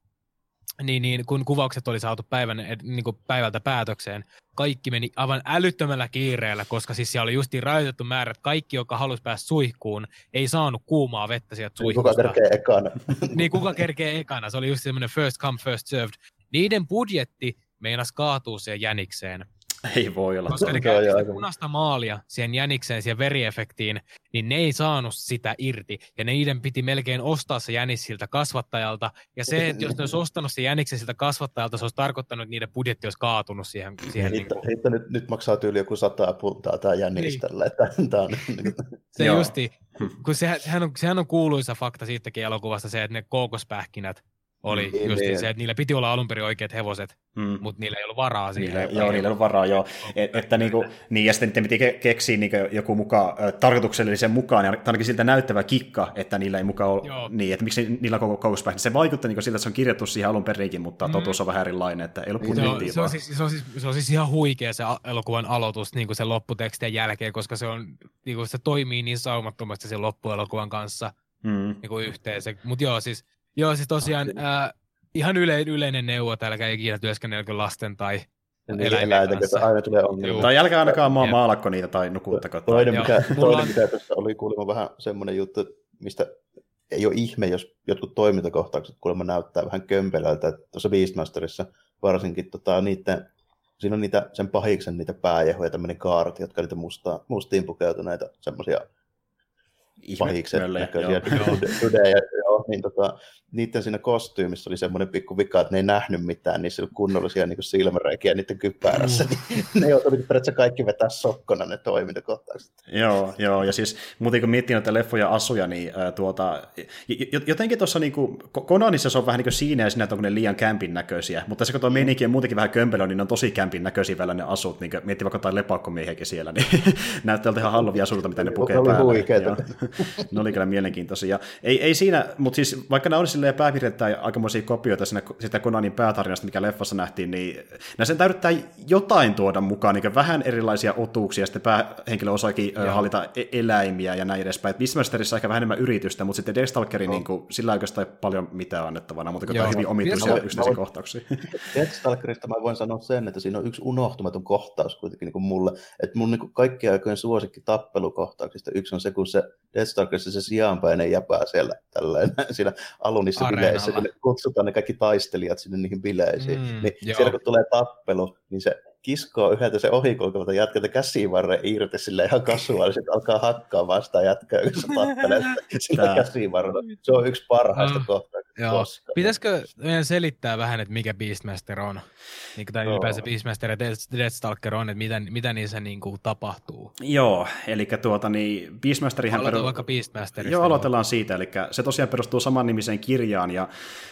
niin, niin kun kuvaukset oli saatu päivän, niin kuin päivältä päätökseen, kaikki meni aivan älyttömällä kiireellä, koska siis siellä oli justiin rajoitettu määrä, että kaikki, joka halusi päästä suihkuun, ei saanut kuumaa vettä sieltä suihkusta. Kuka kerkee ekana. (laughs) niin, kuka kerkee ekana. Se oli just semmoinen first come, first served. Niiden budjetti meinas kaatuu siihen jänikseen. (laughs) Ei voi olla. Koska ne käytti sitä punaista maalia siihen jänikseen, siihen veriefektiin, niin ne ei saanut sitä irti. Ja niiden piti melkein ostaa se jänis siltä kasvattajalta. Ja se, että jos ne olisi ostanut se jäniksen siltä kasvattajalta, se olisi tarkoittanut, että niiden budjetti olisi kaatunut siihen. siihen niin kuin... Riitta, nyt, nyt maksaa tyyli joku sata puntaa tämä jänis niin. tällä. Että, tämä on, niin se justi, kun sehän, sehän, on, sehän on kuuluisa fakta siitäkin elokuvasta se, että ne kookospähkinät oli niin, just niin. se, että niillä piti olla alun perin oikeat hevoset, mm. mutta niillä ei ollut varaa siihen. Niillä, joo, niillä ei ollut varaa, joo. Et, että niinku, niin, ja sitten piti ke- keksiä niinku joku muka, tarkoituksellisen mukaan, ja ainakin siltä näyttävä kikka, että niillä ei mukaan ole, joo. niin, että miksi niillä on koko kouspäin. Se vaikuttaa niinku siltä, että se on kirjattu siihen alun perinkin, mutta mm. totuus on vähän erilainen, että ei ollut budjettia se, on, siis, se, on siis, se on siis ihan huikea se elokuvan aloitus niin kuin sen lopputekstien jälkeen, koska se, on, niin kuin se toimii niin saumattomasti sen loppuelokuvan kanssa mm. niin kuin yhteen. Mutta joo, siis Joo, siis tosiaan äh, ihan yle, yleinen neuvo, että älkää ikinä työskennelkö lasten tai niin, eläinten kanssa. Aina tulee ongelmia. Tai älkää ainakaan maa maalakko niitä tai nukuttako. Toinen, mikä, toinen on... mikä tässä oli kuulemma vähän semmoinen juttu, mistä ei ole ihme, jos jotkut toimintakohtaukset kuulemma näyttää vähän kömpelöltä. Tuossa Beastmasterissa varsinkin tota, niiden, siinä on niitä, sen pahiksen niitä pääjehoja, tämmöinen kaarat, jotka niitä musta, mustiin pukeutuneita semmoisia pahiksen näköisiä (laughs) dudejä, joo, niin tota, niiden siinä kostyymissä oli semmoinen pikku vika, että ne ei nähnyt mitään, niissä oli kunnollisia niin silmäreikiä niiden kypärässä, mm. niin (laughs) ne joutui periaatteessa kaikki vetää sokkona ne toimintakohtaukset. Joo, joo, ja siis muuten kun miettii noita leffoja asuja, niin äh, tuota, jotenkin tuossa niin Konanissa se on vähän niin kuin siinä ja siinä, että onko ne liian kämpin näköisiä, mutta se kun tuo meininki on muutenkin vähän kömpelö, niin ne on tosi kämpin näköisiä vielä ne asut, niin miettii vaikka jotain lepakkomiehiäkin siellä, niin (laughs) näyttää ihan hallovia asulta, mitä ne pukee päällä. (laughs) ne oli kyllä mielenkiintoisia. Ei, ei siinä, mutta siis vaikka nämä olisi pääpiirteitä aikamoisia kopioita sinne, sitä Konanin päätarinasta, mikä leffassa nähtiin, niin näissä täydyttää jotain tuoda mukaan, niin vähän erilaisia otuuksia, sitten päähenkilö osaakin Joo. hallita e- eläimiä ja näin edespäin. Beastmasterissa ehkä vähän enemmän yritystä, mutta sitten Deathstalkeri, niin kuin, sillä ei oikeastaan paljon mitään annettavana, mutta kuin hyvin omituisia yksittäisiä kohtauksia. Deathstalkerista mä voin sanoa sen, että siinä on yksi unohtumaton kohtaus kuitenkin niin kuin mulle, että mun niin kuin kaikkien aikojen suosikki tappelukohtauksista yksi on se, kun se Deathstalkerissa se sijaanpäinen jäpää siellä tällainen, (laughs) siinä alunissa bileissä, kun ne kutsutaan ne kaikki taistelijat sinne niihin bileisiin, mm, niin joo. siellä kun tulee tappelu, niin se kiskoo yhdeltä se ohikulkevalta jätkältä käsivarren irti sille ihan kasuaalisesti, alkaa hakkaa vastaan jätkää, kun se tappelee (laughs) sillä käsivarrella. Se on yksi parhaista mm. kohtaa. Joo. Pitäisikö meidän selittää vähän, että mikä Beastmaster on? Niin, tai Joo. ylipäänsä Beastmaster ja Deathstalker on, että mitä, mitä niissä niin kuin tapahtuu? Joo, eli tuota, niin Beastmasterihan... Aloitetaan peru... vaikka Beastmasterista. Joo, aloitellaan siitä, eli se tosiaan perustuu saman nimiseen kirjaan, ja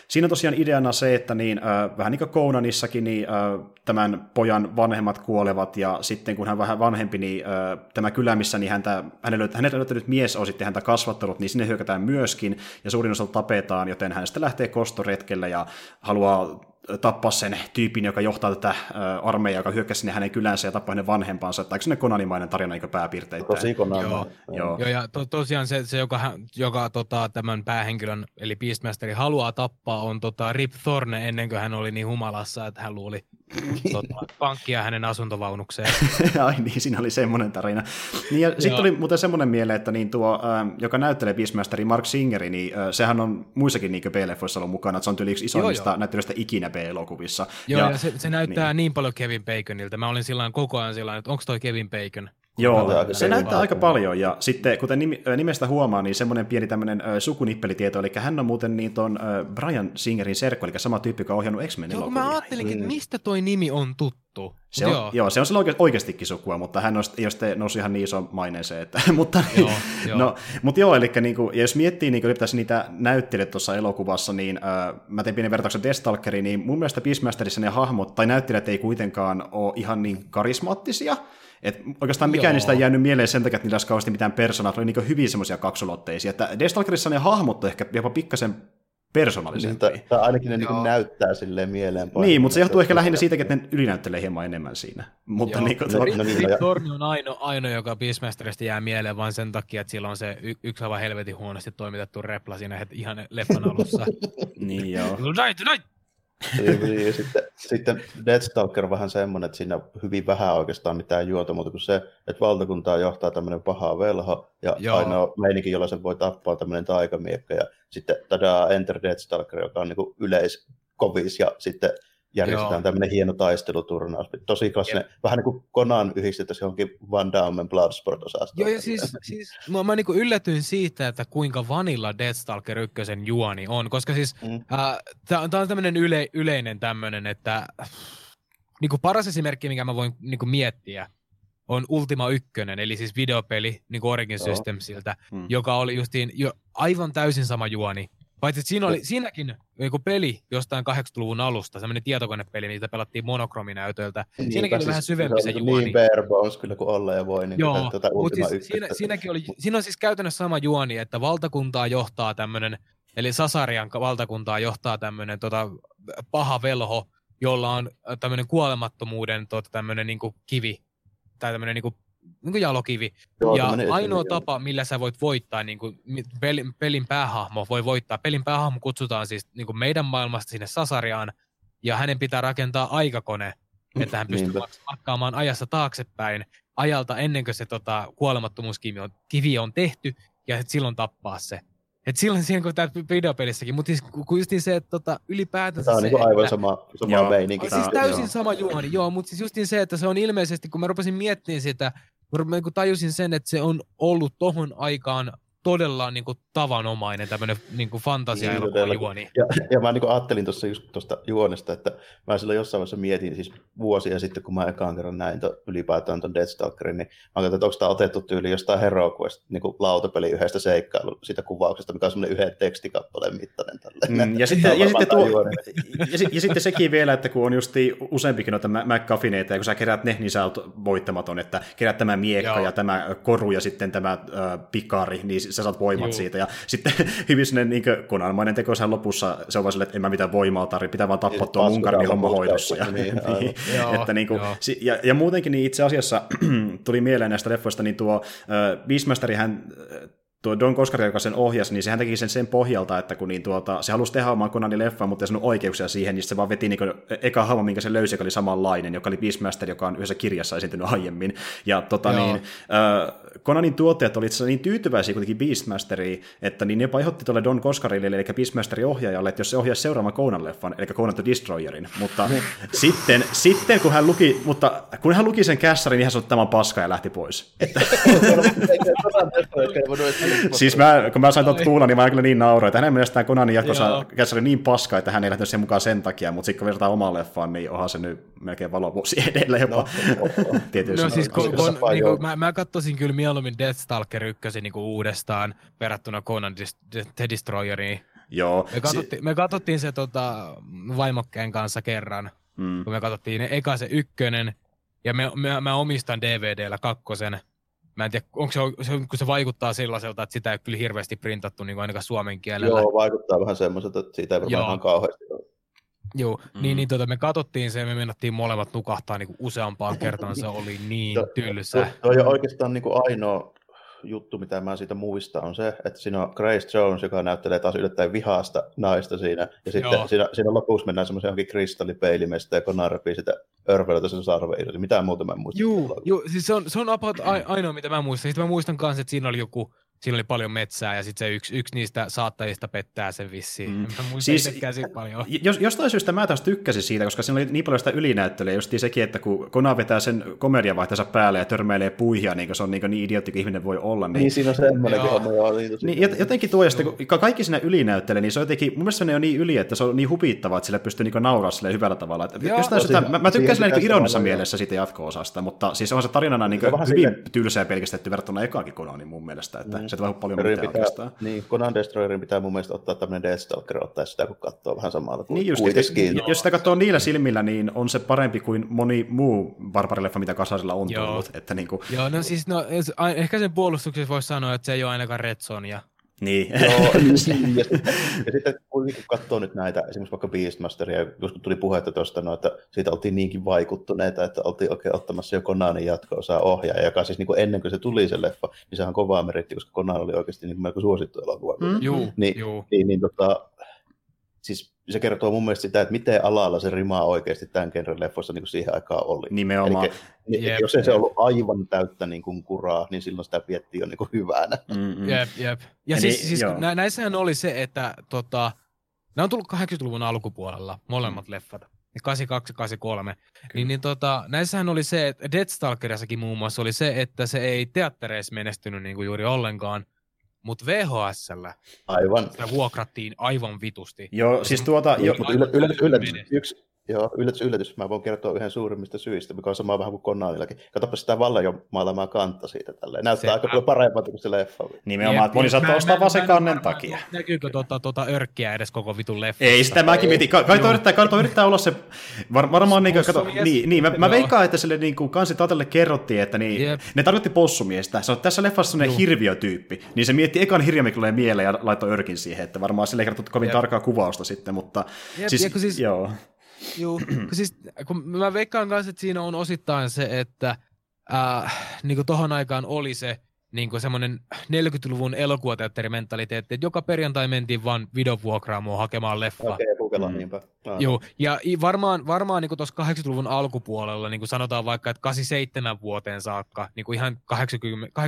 siinä on tosiaan ideana se, että niin, äh, vähän niin kuin Conanissakin, niin äh, tämän pojan vanhemmat kuolevat, ja sitten kun hän vähän vanhempi, niin äh, tämä kylä, missä niin häntä, hänelle, hänelle löytänyt mies on sitten häntä kasvattanut, niin sinne hyökätään myöskin, ja suurin osa tapetaan, joten hänestä sitten lähtee kostoretkelle ja haluaa tappaa sen tyypin, joka johtaa tätä armeijaa, joka hyökkäsi sinne hänen kylänsä ja tappaa hänen vanhempansa. Tai se konanimainen tarina niin pääpiirteitä? Tosi konanimainen. Joo, joo. joo, ja to, tosiaan se, se joka, joka tota, tämän päähenkilön, eli Beastmasteri, haluaa tappaa, on tota, Rip Thorne ennen kuin hän oli niin humalassa, että hän luuli tota, pankkia hänen asuntovaunukseen. (laughs) Ai niin, siinä oli semmoinen tarina. Niin, ja sitten tuli muuten semmoinen mieleen, että niin tuo, äh, joka näyttelee Beastmasteri Mark Singeri, niin äh, sehän on muissakin niin B-leffoissa ollut mukana, että se on yksi isoimmista näyttelyistä ikinä B-elokuvissa. Joo, ja, ja se, se näyttää niin. niin paljon Kevin Baconilta. Mä olin silloin koko ajan sillä että onko toi Kevin Bacon? Joo, se näyttää aika paljon, ja sitten kuten nimestä huomaa, niin semmoinen pieni tämmöinen sukunippelitieto, eli hän on muuten niin ton Brian Singerin serkku, eli sama tyyppi, joka on ohjannut X-Men Joo, mä ajattelin, että mm. mistä toi nimi on tuttu. Se on, joo. joo. se on sillä oike- oikeastikin sukua, mutta hän on, ole sitten noussut ihan niin iso maineeseen. Että, (laughs) mutta, joo, joo. No, mutta joo, eli niin kuin, jos miettii niin kuin, niitä näyttelijöitä tuossa elokuvassa, niin äh, mä tein pienen vertauksen Deathstalkeriin, niin mun mielestä Beastmasterissa ne hahmot tai näyttelijät ei kuitenkaan ole ihan niin karismaattisia, et oikeastaan mikään Joo. niistä ei jäänyt mieleen sen takia, että niillä olisi kauheasti mitään persoonaa, oli niin hyvin semmoisia kaksulotteisia. Että Destalkerissa ne hahmot ehkä jopa pikkasen persoonallisempia. Niin, tai ainakin ne niin näyttää silleen mieleen. Niin, mutta se johtuu ehkä lähinnä siitäkin, että ne ylinäyttelee hieman enemmän siinä. Mutta niin kuin, no, no, niin, Torni on ainoa, ainoa, joka Beastmasterista jää mieleen vain sen takia, että sillä on se y- yksi aivan helvetin huonosti toimitettu repla siinä ihan leffan alussa. (laughs) niin joo. Tonight, tonight! Niin, niin, ja sitten, sitten Deathstalker on vähän semmoinen, että siinä hyvin vähän oikeastaan mitään juonta, mutta kun se, että valtakuntaa johtaa tämmöinen paha velho, ja Joo. ainoa meininki, jolla se voi tappaa tämmöinen taikamiekka, ja sitten tada Enter Deathstalker, joka on niin yleiskovis, ja sitten järjestetään tämmöinen hieno taisteluturnaus. Tosi klassinen, Jep. vähän niin kuin Conan yhdistettäisiin johonkin Van Dammen Bloodsport-osastoon. Joo, ja siis, siis mä, mä niin yllätyin siitä, että kuinka vanilla Deathstalker 1 juoni on, koska siis mm. äh, tämä on tämmöinen yle, yleinen tämmöinen, että niin kuin paras esimerkki, mikä mä voin niin kuin miettiä, on Ultima 1, eli siis videopeli niin kuin Origin Systemsiltä, mm. joka oli justiin jo aivan täysin sama juoni Paitsi että siinä oli, siinäkin joku peli jostain 80-luvun alusta, semmoinen tietokonepeli, niitä pelattiin monokrominäytöltä. Niin, siinäkin oli siis vähän syvempi se juoni. Niin bare kyllä kuin olla ja voi. Niin Joo, tuota mutta siis siinä, siinäkin oli, siinä on siis käytännössä sama juoni, että valtakuntaa johtaa tämmöinen, eli Sasarian valtakuntaa johtaa tämmöinen tota, paha velho, jolla on tämmöinen kuolemattomuuden tota, tämmöinen niin kivi, tai tämmöinen niin niin kuin jalokivi. Joo, ja ainoa eteen, tapa, millä sä voit voittaa, niin kuin pelin, pelin päähahmo voi voittaa. Pelin päähahmo kutsutaan siis niin kuin meidän maailmasta sinne Sasariaan, ja hänen pitää rakentaa aikakone, että hän pystyy matkaamaan ajassa taaksepäin ajalta ennen kuin se tota, kuolemattomuuskivi on, kivi on tehty, ja silloin tappaa se. Et silloin siihen, kun tämä videopelissäkin, mutta siis kun just niin se, että tota, ylipäätänsä Tämä on se, niin aivan että, sama, sama meininki. Siis täysin joo. sama juoni, joo, mutta siis just niin se, että se on ilmeisesti, kun mä rupesin miettimään sitä, mä niin tajusin sen, että se on ollut tohon aikaan todella niin kuin, tavanomainen tämmöinen niin kuin fantasia niin, juoni. Ja, ja mä niin kuin, ajattelin tuossa just tuosta juonesta, että mä silloin jossain vaiheessa mietin siis vuosia sitten, kun mä ekaan kerran näin to, ylipäätään tuon Deathstalkerin, niin mä katsoin, että onko tämä otettu tyyli jostain Hero Quest, niin kuin lautapeli yhdestä seikkailu siitä kuvauksesta, mikä on semmoinen yhden tekstikappaleen mittainen. Mm, ja, sitten, ja, sitten tuo, (laughs) ja, ja, sitten sekin vielä, että kun on justi useampikin noita McCuffineita, ja kun sä kerät ne, niin sä oot voittamaton, että kerät tämä miekka Joo. ja tämä koru ja sitten tämä äh, pikari, niin sä saat voimat Juu. siitä. Ja sitten (laughs) hyvin sinne niin konanmainen teko sen lopussa, se on vaan silleen, että en mä mitään voimaa tarvitse, pitää vaan tappaa tuo munkarin homma hoidossa. Ja, niin, (laughs) niin, että niin kuin, ja, ja, muutenkin niin itse asiassa (clears throat) tuli mieleen näistä leffoista, niin tuo äh, Beastmasterihän tuo Don Koskari, joka sen ohjasi, niin sehän teki sen sen pohjalta, että kun niin tuota, se halusi tehdä oman Conanin leffan, mutta ei sanonut oikeuksia siihen, niin se vaan veti niin kuin, eka hahmo, minkä se löysi, joka oli samanlainen, joka oli Beastmaster, joka on yhdessä kirjassa esiintynyt aiemmin. Ja tota, niin, äh, Conanin tuottajat olivat niin tyytyväisiä kuitenkin Beastmasteriin, että niin jopa ehdotti tuolle Don Koskarille, eli Beastmasterin ohjaajalle, että jos se ohjaisi seuraavan Conan leffan, eli Conan the Destroyerin, mutta sitten, sitten kun hän luki, mutta kun hän luki sen kässarin, niin hän sanoi, että tämä on paska ja lähti pois. Että... (laughs) siis mä, kun mä sain tuolta tuulla, niin mä kyllä niin nauroin, että hänen mielestään Conanin jatkossa kässäri niin paska, että hän ei lähtenyt sen mukaan sen takia, mutta sitten kun verrataan omaan leffaan, niin onhan se nyt melkein valovuosi (laughs) edellä jopa. No, no, no siis kun, kun, niin kuin, mä, mä katsoisin kyllä mieluummin Deathstalker 1 niin uudestaan verrattuna Conan The Destroyeriin. Joo. Me katsottiin, si- me katsottiin se tota, vaimokkeen kanssa kerran, mm. kun me katsottiin ne, eka se ykkönen, ja me, me, mä omistan DVDllä kakkosen. Mä en tiedä, onko se, se, kun se vaikuttaa sellaiselta, että sitä ei kyllä hirveästi printattu niin ainakaan suomen kielellä. Joo, vaikuttaa vähän semmoiselta, että siitä ei varmaan ihan kauheasti. Joo, mm. niin, niin tota, me katsottiin se ja me mennettiin molemmat nukahtaa niin kuin useampaan (laughs) kertaan, se oli niin tylsä. Tuo on oikeastaan niin kuin ainoa juttu, mitä mä siitä muistan, on se, että siinä on Grace Jones, joka näyttelee taas yllättäen vihasta naista siinä, ja sitten siinä, siinä lopussa mennään semmoisen johonkin kristallipeilimestä, ja Conan repii sitä örvelötä sen sarveen, mitään muuta mä en muista. Joo, joo siis se on, se on about ainoa, mitä mä muistan. Sitten mä muistan myös, että siinä oli joku siinä oli paljon metsää ja sitten se yksi, yksi niistä saattajista pettää sen vissiin. Mm. Mä siis, paljon. Jos, jostain syystä mä taas tykkäsin siitä, koska siinä oli niin paljon sitä ylinäyttelyä, just sekin, että kun Kona vetää sen komediavaihtajansa päälle ja törmäilee puihia, niin se on niin, niin idiootti kuin ihminen voi olla. Niin, niin siinä on semmoinenkin homma. Joo, niin, niin, jotenkin tuo, ja sitten, kun kaikki siinä ylinäyttelee, niin se on jotenkin, mun mielestä se on niin yli, että se on niin hupittava, että sille pystyy niin nauraa sille hyvällä tavalla. Että joo, jostain syystä, mä, mä tykkään sillä niin ironisessa mielessä siitä jatko-osasta, mutta siis on se tarinana niin hyvin sille... tylsää pelkistetty verrattuna ekaakin Konanin mun mielestä, että mm. se on paljon mitään pitää, oikeastaan. Niin, Conan Destroyerin pitää mun mielestä ottaa tämmöinen Deathstalker, ottaa sitä, kun katsoo vähän samalla kuin niin just, kuitenkin. Jos sitä katsoo niillä silmillä, niin on se parempi kuin moni muu barbarileffa, mitä kasarilla on Joo. tullut. Että niin kuin... Joo, no siis no, ehkä sen puolustuksessa voisi sanoa, että se ei ole ainakaan Red Sonia. Niin. (laughs) Joo, (laughs) ja, sitten, ja sitten kun katsoo nyt näitä, esimerkiksi vaikka Beastmasteria, joskus tuli puhetta tuosta, no, että siitä oltiin niinkin vaikuttuneita, että oltiin oikein ottamassa jo Konanin jatko-osaa ohjaaja, joka siis niin kuin ennen kuin se tuli se leffa, niin sehän on kovaa meritti, koska Konan oli oikeasti niin melko suosittu elokuva. Mm. Juu, niin, juu. Niin, niin, tota, siis se kertoo mun mielestä sitä, että miten alalla se rimaa oikeasti tämän genren leffoissa niin kuin siihen aikaan oli. Nimenomaan. Eli, yep, jos ei se ollut aivan täyttä niin kuin kuraa, niin silloin sitä piettiin jo niin kuin hyvänä. Mm-hmm. Jep, jep. Ja Eli, siis, siis nä- näissähän oli se, että tota, nämä on tullut 80-luvun alkupuolella, molemmat mm. leffat. 82 83. Niin, niin tota, näissähän oli se, että Deathstalkerissakin muun muassa oli se, että se ei teattereissa menestynyt niin kuin juuri ollenkaan, mutta VHSllä aivan. sitä vuokrattiin aivan vitusti. Joo, siis tuota... Jo, yllätys, yllätys, yllätys, yksi, Joo, yllätys, yllätys. Mä voin kertoa yhden suurimmista syistä, mikä on sama vähän kuin Konnaanillakin. Katsoppa sitä vallan jo maalamaa kantta siitä tälleen. Näyttää se, aika paljon paremmalta kuin se leffa. Nimenomaan, että moni saattaa ostaa vaan se kannen takia. Näkyykö tuota, tuota örkkiä edes koko vitun leffa? Ei, sitä mäkin mietin. Kaito yrittää, yrittää olla se, var, varmaan niin, kato, niin, niin, mä, mä veikkaan, että sille niin kuin kansi Tatelle kerrottiin, että niin, yep. ne tarkoitti possumiestä. Se on tässä leffassa sellainen hirviötyyppi. Niin se mietti ekan hirviö, mikä tulee mieleen ja laittoi örkin siihen, että varmaan sille ei kovin tarkkaa kuvausta sitten, mutta Jep, siis, siis, joo. Joo, (clears throat) siis kun mä veikkaan kanssa, että siinä on osittain se, että äh, niin kuin tohon aikaan oli se niin kuin semmoinen 40-luvun elokuvateatterimentaliteetti, että joka perjantai mentiin vaan videovuokraamoon hakemaan leffa. Okei, okay, mm. niinpä. Joo, ja varmaan, varmaan niin tuossa 80-luvun alkupuolella, niin kuin sanotaan vaikka, että 87 vuoteen saakka, niin kuin ihan 80,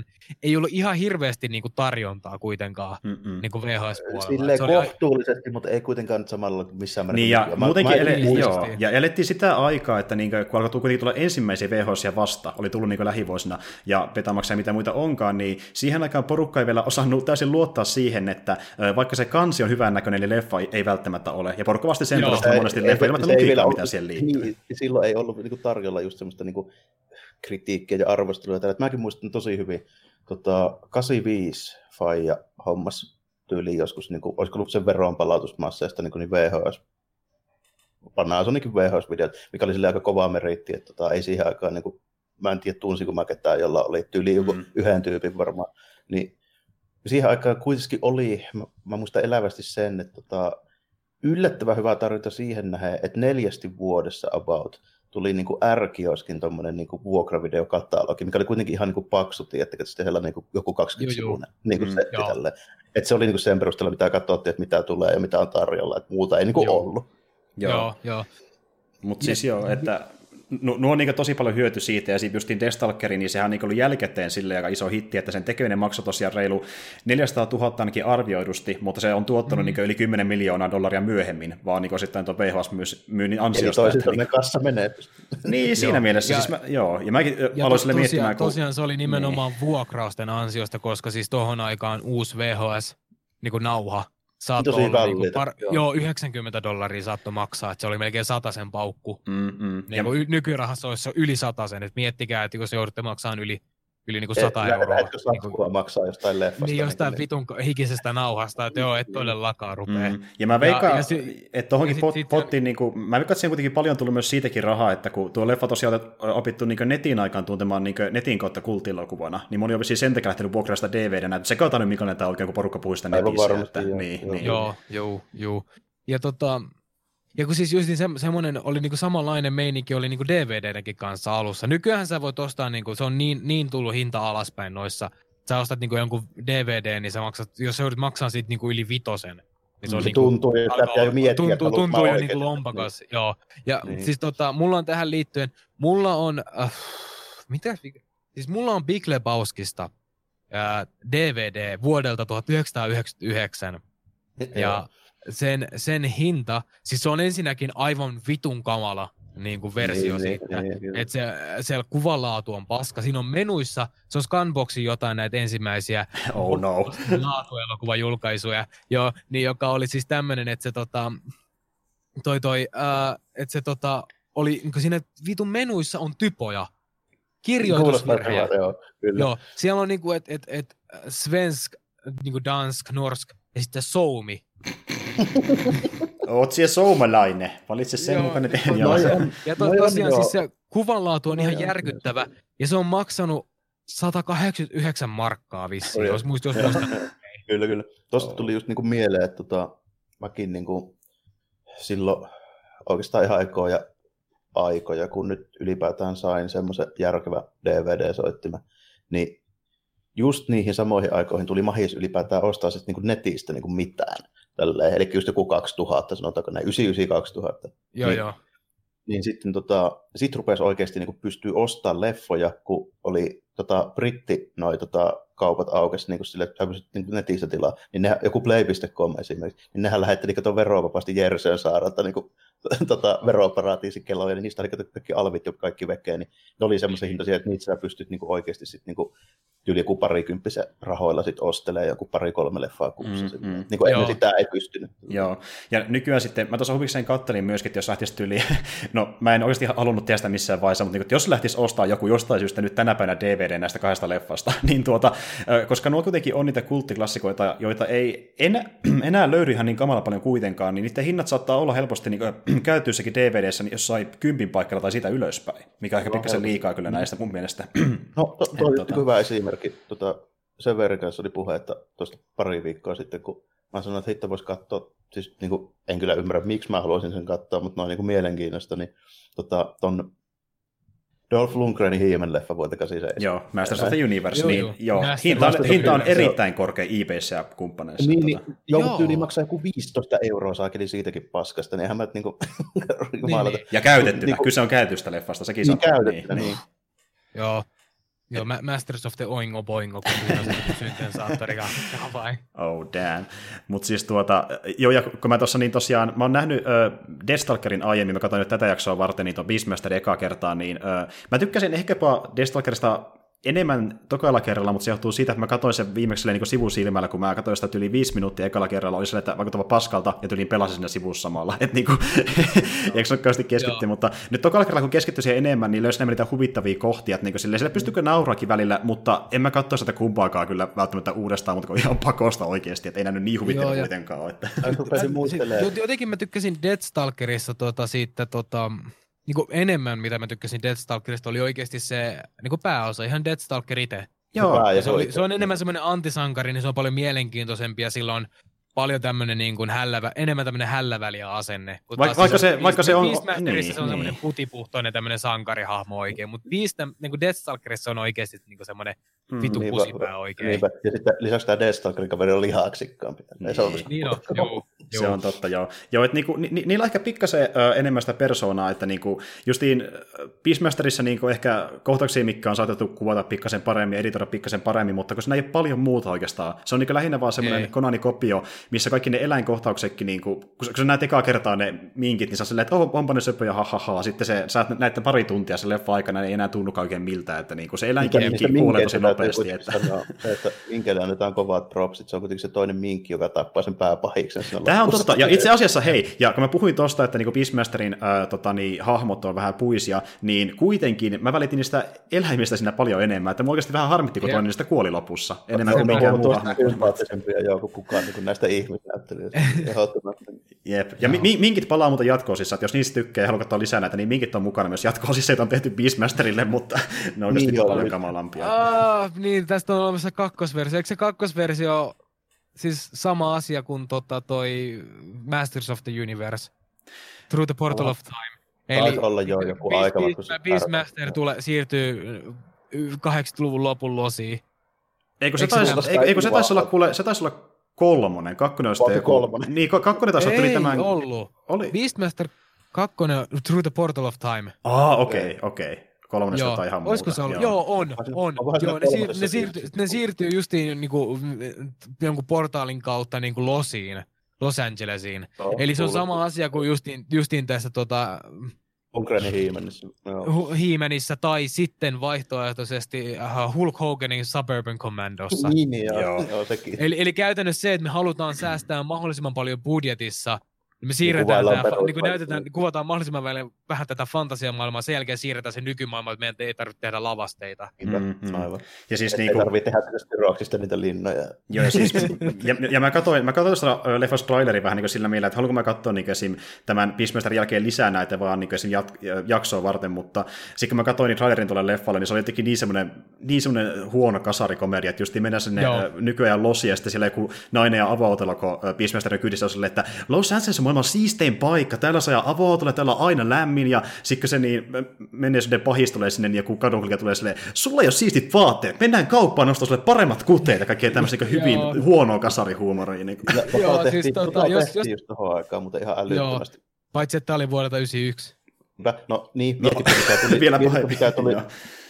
80-87, ei ollut ihan hirveästi niin kuin tarjontaa kuitenkaan niin kuin VHS-puolella. Silleen se kohtuullisesti, oli... mutta ei kuitenkaan nyt samalla missään määrin. Niin, ja mä, muutenkin mä ele- joo, ja elettiin sitä aikaa, että niin kuin, kun alkoi kuitenkin tulla ensimmäisiä VHS vasta, oli tullut niin kuin lähivuosina, ja Betamaxia ja mitä muita onkaan, niin siihen aikaan porukka ei vielä osannut täysin luottaa siihen, että vaikka se kansi on hyvän näköinen, niin leffa ei välttämättä ole. Ja porukka vasti sen perusteella monesti leffa ilman logiikkaa, mitä siihen liittyy. Niin, silloin ei ollut niin tarjolla just semmoista niin kritiikkiä ja arvostelua. Tällä. Mäkin muistan tosi hyvin, tota, 85 Faija hommas tyyliin joskus, niin kuin, olisiko ollut sen veron palautusmasseista niin, niin VHS Panasonicin VHS-videot, mikä oli sille aika kova meritti, että tota, ei siihen aikaan, niin kuin, mä en tiedä tunsinko mä ketään, jolla oli tyyli joku mm. yhden tyypin varmaan, niin siihen aikaan kuitenkin oli, mä, mä muistan elävästi sen, että tota, yllättävän hyvä tarjonta siihen nähden, että neljästi vuodessa about tuli niin kuin R-kioskin tuommoinen niin vuokravideokatalogi, mikä oli kuitenkin ihan niin kuin paksu, tiedättekö, että sellainen niin kuin joku 20 sivuinen niin kuin mm, setti tälle. Että se oli niin kuin sen perusteella, mitä katsottiin, että mitä tulee ja mitä on tarjolla, että muuta ei niin kuin ollut. Joo, joo. joo. Mutta siis joo, että nuo on niin tosi paljon hyöty siitä, ja sitten justiin Destalkeri, niin sehän on niin ollut jälkikäteen sille aika iso hitti, että sen tekeminen maksoi tosiaan reilu 400 000 ainakin arvioidusti, mutta se on tuottanut mm. niin yli 10 miljoonaa dollaria myöhemmin, vaan niin sitten tuon VHS-myynnin ansiosta. Eli toisin niin, kassa menee. Niin, siinä mielessä. Ja, siis mä, joo, ja mäkin ja aloin sille miettimään. Kun... Tosiaan se oli nimenomaan niin. vuokrausten ansiosta, koska siis tuohon aikaan uusi VHS niin kuin nauha saattoi Tosi olla, niin kuin par, joo. joo. 90 dollaria saattoi maksaa, että se oli melkein sen paukku. Mm-hmm. Niin ja... nykyrahassa olisi yli sen, että miettikää, että jos joudutte maksamaan yli yli niin kuin 100 et, euroa. Etkö niin kuin, maksaa jostain leffasta? Niin jostain niin, vitun hikisestä nauhasta, että joo, et todellakaan rupee. Mm. Ja mä veikkaan, että tuohonkin pot, sit, pottiin, niin kuin, mä veikkaan, että kuitenkin paljon tullut myös siitäkin rahaa, että kun tuo leffa tosiaan on opittu niin netin aikaan tuntemaan niin netin kautta kultilokuvana, niin moni on siis sen takia lähtenyt vuokrasta sitä DVD-nä, että se kautta nyt mikä tämä oikein, kun porukka puhuu sitä netissä. Että, joo, niin, joo. Niin. joo, joo, joo. Ja tota, ja kun siis just niin se, semmoinen oli niinku samanlainen meininki oli niinku DVDnkin kanssa alussa. Nykyään sä voit ostaa, niinku, se on niin, niin tullut hinta alaspäin noissa. Sä ostat niinku jonkun DVD, niin sä maksat, jos sä joudut maksaa siitä niinku yli vitosen. Niin se, on se niinku, tuntuu, että jo miettiä, tuntuu, että tuntuu jo niinku lompakas, niin. joo. Ja niin. siis tota, mulla on tähän liittyen, mulla on, äh, mitä, siis mulla on Big Lebowskista äh, DVD vuodelta 1999. Ja sen, sen hinta, siis se on ensinnäkin aivan vitun kamala niin kuin versio niin, siitä. Niin, niin, että se, siellä kuvanlaatu on paska. Siinä on menuissa, se on Scanboxin jotain näitä ensimmäisiä (laughs) oh no. laatuelokuvajulkaisuja, jo, niin joka oli siis tämmöinen, että se tota, toi toi, äh, että se tota, oli, niin siinä vitun menuissa on typoja, kirjoitusvirheitä. Joo, joo, siellä on niinku, että et, et, svensk, niinku dansk, norsk ja sitten soumi (laughs) Oot siellä soumalainen. Valitse sen joo, mukaan, että no, Ja to, tosiaan siis se kuvanlaatu on no, ihan järkyttävä. Ja se on maksanut 189 markkaa vissiin, jos muista jos muista. (laughs) kyllä, kyllä. Tuosta tuli just niinku mieleen, että tota, mäkin niinku silloin oikeastaan ihan aikoja, aikoja, kun nyt ylipäätään sain semmoisen järkevä DVD-soittimen, niin just niihin samoihin aikoihin tuli mahis ylipäätään ostaa sitten niinku netistä niinku mitään. Tälleen. Eli just joku 2000, sanotaanko näin, 99-2000. Joo, niin, joo. Niin sitten tota, sit rupesi oikeasti niin pystyä ostamaan leffoja, kun oli tota, britti noi tota, kaupat aukesi niin sille, että niin netissä tilaa, niin ne, joku play.com esimerkiksi, niin nehän lähetti niin verovapaasti Jerseen saarelta niin kuin, (laughs) tota, veroparatiisikelloja, niin niistä oli kaikki alvit ja kaikki vekeen, niin ne oli semmoisia hintaisia, että niitä sä pystyt niin kuin oikeasti sit, niin kuin, yli joku parikymppisen rahoilla sit ostelee joku pari-kolme leffaa kuussa. Mm, mm. Niin kuin ennen sitä ei pystynyt. Joo, ja nykyään sitten, mä tuossa huvikseen kattelin myöskin, että jos lähtisi tyyli, (laughs) no mä en oikeasti halunnut tehdä sitä missään vaiheessa, mutta niin, jos lähtisi ostaa joku jostain syystä nyt tänä päivänä DVD näistä kahdesta leffasta, (laughs) niin tuota, koska nuo kuitenkin on niitä kulttiklassikoita, joita ei enää, (clears throat) enää löydy ihan niin kamala paljon kuitenkaan, niin niiden hinnat saattaa olla helposti (clears throat) niin käytyissäkin DVDssä niin jossain kympin paikalla tai siitä ylöspäin, mikä on ehkä pikkasen liikaa kyllä näistä mun mielestä. No, to, (clears throat) to, to, tota... hyvä esimerkki. Tota, sen verran kanssa oli puhe, että tuosta pari viikkoa sitten, kun mä sanoin, että hitto voisi katsoa, siis niin kuin, en kyllä ymmärrä, miksi mä haluaisin sen katsoa, mutta noin niin kuin mielenkiinnosta, niin tota, ton Dolph Lundgrenin He-Man leffa vuodelta 87. Joo, Masters of the Universe, joo, niin joo. joo. Hinta, on, hinta on erittäin korkea eBayssä ja kumppaneissa. Niin, niin tota. joo, joo. tyyli maksaa joku 15 euroa saakeli siitäkin paskasta, niin eihän mä niinku... (laughs) niin, niin. Ja käytettynä, niin, kyse on käytöstä leffasta, sekin niin, käytettynä, niin. niin. Joo, Joo, Masters of the Oingo Boingo, kun (laughs) syntensaattori vai? Oh damn. Mutta siis tuota, joo, ja kun mä tuossa niin tosiaan, mä oon nähnyt äh, Deathstalkerin aiemmin, mä katsoin nyt tätä jaksoa varten, niin tuon Beastmaster ekaa kertaa, niin äh, mä tykkäsin ehkäpä Deathstalkerista enemmän tokailla kerralla, mutta se johtuu siitä, että mä katsoin sen viimeksi niin sivusilmällä, kun mä katsoin sitä yli viisi minuuttia ekalla kerralla, oli sellainen, että vaikuttava paskalta, ja tyliin pelasin siinä sivussa samalla. Että niin kuin, eikö se keskittyä, mutta nyt tokalla kerralla, kun keskittyi siihen enemmän, niin löysi niitä huvittavia kohtia, että niin kuin, silleen, sille pystykö nauraakin välillä, mutta en mä katsoa sitä kumpaakaan kyllä välttämättä uudestaan, mutta kun ihan pakosta oikeasti, että ei nähnyt niin huvittavia kuitenkaan. Että... Jotenkin mä tykkäsin Deathstalkerissa tuota, siitä, tuota, niin kuin enemmän, mitä mä tykkäsin Deathstalkerista, oli oikeasti se niin kuin pääosa, ihan Deathstalker itse. Joo, se, oli, se on enemmän semmoinen antisankari, niin se on paljon mielenkiintoisempi ja silloin paljon tämmöinen niin kuin hällävä, enemmän tämmöinen hälläväliä asenne. Vaik- vaikka, se, se, vaikka se on... Niin, se on semmoinen niin. putipuhtoinen tämmöinen sankarihahmo oikein, mutta Beast, niin kuin Deathstalkerissa on oikeasti niin kuin semmoinen mm, vitu niin, pusipää oikein. Niinpä. Ja sitten lisäksi tämä Deathstalkerin kaveri on lihaksikkaampi. Niin, se on, niin on, joo. (laughs) Se on totta, joo. joo että niinku, ni, niillä on ehkä pikkasen ö, enemmän sitä persoonaa, että niinku, justiin Beastmasterissa niinku ehkä kohtauksia, mikä on saatettu kuvata pikkasen paremmin, editoida pikkasen paremmin, mutta kun siinä ei ole paljon muuta oikeastaan. Se on niinku lähinnä vaan semmoinen Konani-kopio, missä kaikki ne eläinkohtauksetkin, niinku, kun, kun sä näet ekaa kertaa ne minkit, niin sä silleen, että oh, onpa ne söpöjä, ha, ha, ha. Sitten se, sä näette pari tuntia sen leffa aikana, niin ei enää tunnu oikein miltä, että niinku, se eläinkin kuulee tosi nopeasti. Että... Sanoa, että minkille annetaan kovat propsit, se on kuitenkin se toinen minkki, joka tappaa sen pääpahiksen. Tämä on totta, ja itse asiassa hei, ja kun mä puhuin tuosta, että niinku Beastmasterin ää, tota, niin, hahmot on vähän puisia, niin kuitenkin mä välitin niistä eläimistä siinä paljon enemmän, että mua oikeasti vähän harmitti, kun toinen niistä kuoli lopussa, enemmän kuin mikään muu hahmo. joo kuin kukaan niin kuin näistä ihmisnäyttelijöistä. Jep, ja mi- minkit palaa muuten jatkoosissa, että jos niistä tykkää ja haluaa katsoa lisää näitä, niin minkit on mukana myös jatkoosissa, joita on tehty Beastmasterille, mutta ne on oikeasti niin, paljon kamalampia. Ah, niin, tästä on olemassa kakkosversio. Eikö se kakkosversio siis sama asia kuin tota toi Masters of the Universe, Through the Portal of Time. Eli olla jo joku Beast, aika. Beast, Beastmaster tule, siirtyy 80-luvun lopun losiin. Eikö se, taisi, eikö, eikö se taisi olla, kuule, se taisi olla kolmonen, kakkonen olisi joku... kolmonen. Niin, kakkonen taisi olla tämän... Ei ollut. Oli. Beastmaster kakkonen, Through the Portal of Time. Ah, okei, okay, okei. Okay kolmonen joo. tai ihan Olisiko muuta. se ollut? Joo, joo on, on. Joo, ne, siir, ne, siirtyy, ne siirtyy justiin niin kuin, jonkun portaalin kautta niin kuin Losiin, Los Angelesiin. No, Eli se on sama asia kuin justiin, justiin tässä tota, Ukrainin Hiimenissä. Hiimenissä tai sitten vaihtoehtoisesti uh, Hulk Hoganin Suburban Commandossa. Niin, joo, joo. joo sekin. Eli, eli käytännössä se, että me halutaan säästää mahdollisimman paljon budjetissa – me siirretään niin tämä, niin kuin näytetään, kuvataan mahdollisimman vähän, vähän tätä fantasiamaailmaa, sen jälkeen siirretään se nykymaailma, että meidän ei tarvitse tehdä lavasteita. Mm-hmm. Aivan. Ja siis niin kuin... Ei tarvitse tehdä roksista niitä linnoja. Joo, ja, siis, (laughs) ja, ja, mä katsoin, mä katsoin tuosta leffasta trailerin vähän niin sillä mielellä, että haluanko mä katsoa niin esim. tämän Beastmasterin jälkeen lisää näitä vaan niin esim. Jat, jaksoa varten, mutta sitten kun mä katsoin niin trailerin tuolle leffalle, niin se oli jotenkin niin semmoinen, niin semmoinen huono kasarikomedia, että just mennään sinne Joo. nykyajan losi, ja sitten siellä joku nainen ja avautelo, kun Beastmasterin kyydissä on että Los Angeles maailman siistein paikka, täällä saa avautua, täällä on aina lämmin, ja sitten se niin menee sinne pahis tulee sinne, niin joku kadunkulkija tulee silleen, sulla ei ole siistit vaatteet, mennään kauppaan nostaa sulle paremmat kuteet ja kaikkea tämmöistä niin hyvin huonoa kasarihuumoria. Niin kuin. Joo, siis tota, jos, jos... just tuohon aikaan, mutta ihan älyttömästi. Joo, paitsi että tämä oli vuodelta 91. No niin, no, mikä tuli, (laughs) vielä mikä, mikä tuli,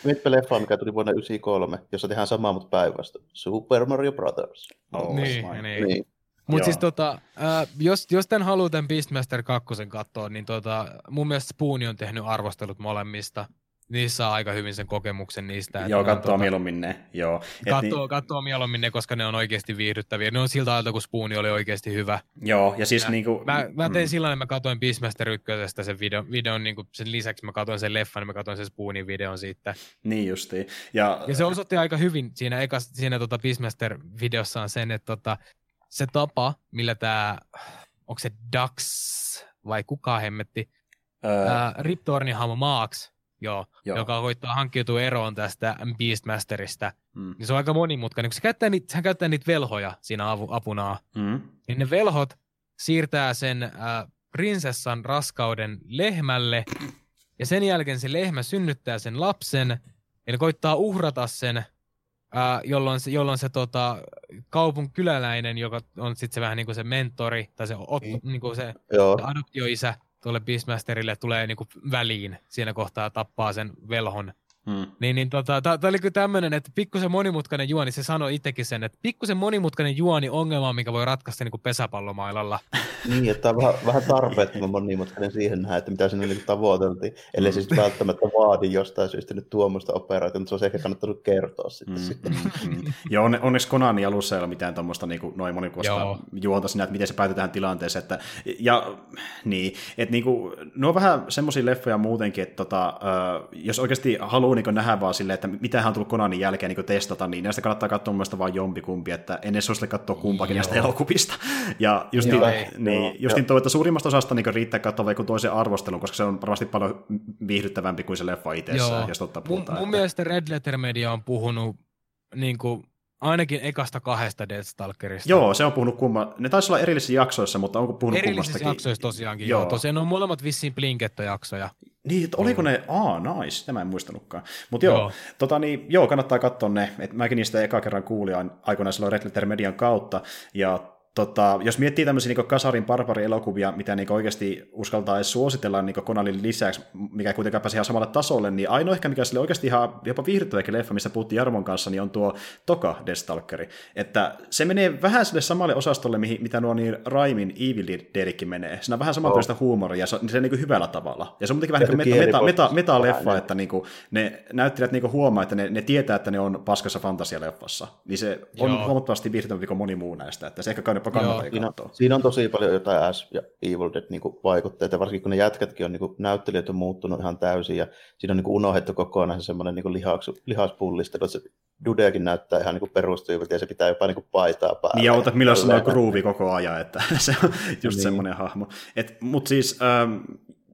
Mietipä leffa, mikä tuli vuonna 1993, jossa tehdään samaa, mutta päinvastoin. Super Mario Brothers. Oh, niin, niin. niin. Mutta siis tota, äh, jos, jos tämän haluaa tämän Beastmaster 2 katsoa, niin tota, mun mielestä Spooni on tehnyt arvostelut molemmista niissä saa aika hyvin sen kokemuksen niistä. Joo, katsoo tuota, mieluummin ne. Joo. Katsoo, niin... katsoo mieluummin ne, koska ne on oikeasti viihdyttäviä. Ne on siltä ajalta, kun Spooni oli oikeasti hyvä. Joo, ja siis ja niinku... Mä, mä tein mm. sillä että mä katsoin Beastmaster 1 sen videon, videon niin kuin sen lisäksi mä katsoin sen leffan, niin mä katsoin sen Spoonin videon siitä. Niin justiin. Ja, ja se osoitti aika hyvin siinä, eka, siinä tota Beastmaster-videossaan sen, että tota, se tapa, millä tämä, onko se Dax vai kuka hemmetti, öö... Tornin hahmo Maaks, Joo, Joo. joka koittaa hankkiutua eroon tästä Beastmasterista, mm. niin se on aika monimutkainen, kun se käyttää niitä, hän käyttää niitä velhoja siinä avu, apunaan, mm. niin ne velhot siirtää sen äh, prinsessan raskauden lehmälle, ja sen jälkeen se lehmä synnyttää sen lapsen, eli koittaa uhrata sen, äh, jolloin se, jolloin se tota, kaupun kyläläinen, joka on sitten se vähän niin kuin se mentori, tai se, ot, niin. niin kuin se adoptioisä, tuolle Beastmasterille tulee niinku väliin. Siinä kohtaa tappaa sen velhon Hmm. Niin, niin tota, tämä oli kyllä tämmöinen, että pikkusen monimutkainen juoni, se sanoi itsekin sen, että pikkusen monimutkainen juoni ongelma, mikä voi ratkaista niin kuin pesäpallomailalla. (laughs) Niin, että on vähän, vähän tarpeettoman monimutkainen siihen nähdä, että mitä sinne niin tavoiteltiin. Eli mm. siis välttämättä vaadi jostain syystä nyt tuommoista operaatiota, mutta se olisi ehkä kannattanut kertoa sitten. Mm, mm, mm. Joo, onneksi Konani alussa ei ole mitään tuommoista niin kuin, noin monikosta juonta sinä, että miten se päätetään tilanteeseen. Että, ja niin, että niin kuin, ne on vähän semmoisia leffoja muutenkin, että tota, jos oikeasti haluaa niin nähdä vaan silleen, että mitä on tullut Konanin jälkeen niin testata, niin näistä kannattaa katsoa mun vaan jompikumpi, että en edes suosittele katsoa kumpaakin näistä elokuvista. Ja justiin, joo, niin, joo, justiin tuo, että suurimmasta osasta niin riittää katsoa vaikka toisen arvostelun, koska se on varmasti paljon viihdyttävämpi kuin se leffa itsessään, jos totta puhutaan. Mun, mun mielestä Red Letter Media on puhunut niin kuin Ainakin ekasta kahdesta Deathstalkerista. Joo, se on puhunut kumma. Ne taisi olla erillisissä jaksoissa, mutta onko puhunut erillisissä kummastakin? Erillisissä jaksoissa tosiaankin, joo. joo. Tosiaan on molemmat vissiin Blinketta-jaksoja. Niin, että oliko ne, aa, nice, tämä en muistanutkaan. Mutta joo, joo. Tota, niin, joo, kannattaa katsoa ne, että mäkin niistä eka kerran kuulin aikoinaan silloin Red Letter Median kautta, ja Tota, jos miettii tämmöisiä niin kasarin barbari-elokuvia, mitä niin oikeasti uskaltaa edes suositella niin Konalin lisäksi, mikä kuitenkaan pääsi ihan samalle tasolle, niin ainoa ehkä, mikä sille oikeasti ihan jopa viihdyttäväkin leffa, missä puhuttiin Jarmon kanssa, niin on tuo Toka Destalkeri. Että se menee vähän sille samalle osastolle, mihin, mitä nuo niin Raimin Evil Deadikin menee. Siinä on vähän samanlaista oh. huumoria, ja se on, se niin hyvällä tavalla. Ja se on muutenkin vähän niin kuin meta, meta, meta, meta että niin kuin, ne näyttelijät niin huomaa, että ne, ne, tietää, että ne on paskassa fantasialeffassa. Niin se on Joo. huomattavasti viihdyttävämpi kuin moni muu näistä. Että se ehkä kannattaa siinä, on, siinä on tosi paljon jotain S- ja Evil Dead niin vaikutteita, varsinkin kun ne jätkätkin on, niin kuin, näyttelijät on muuttunut ihan täysin, ja siinä on niin kuin, unohdettu kokonaan se semmoinen niin lihaks, lihaspullistelu, että se Dudeakin näyttää ihan niin perustyyviltä, ja se pitää jopa niin kuin, paitaa päälle. Niin, ja ota, milloin se on groovy koko ajan, että (laughs) se on just niin. semmoinen hahmo. Mutta siis, ähm,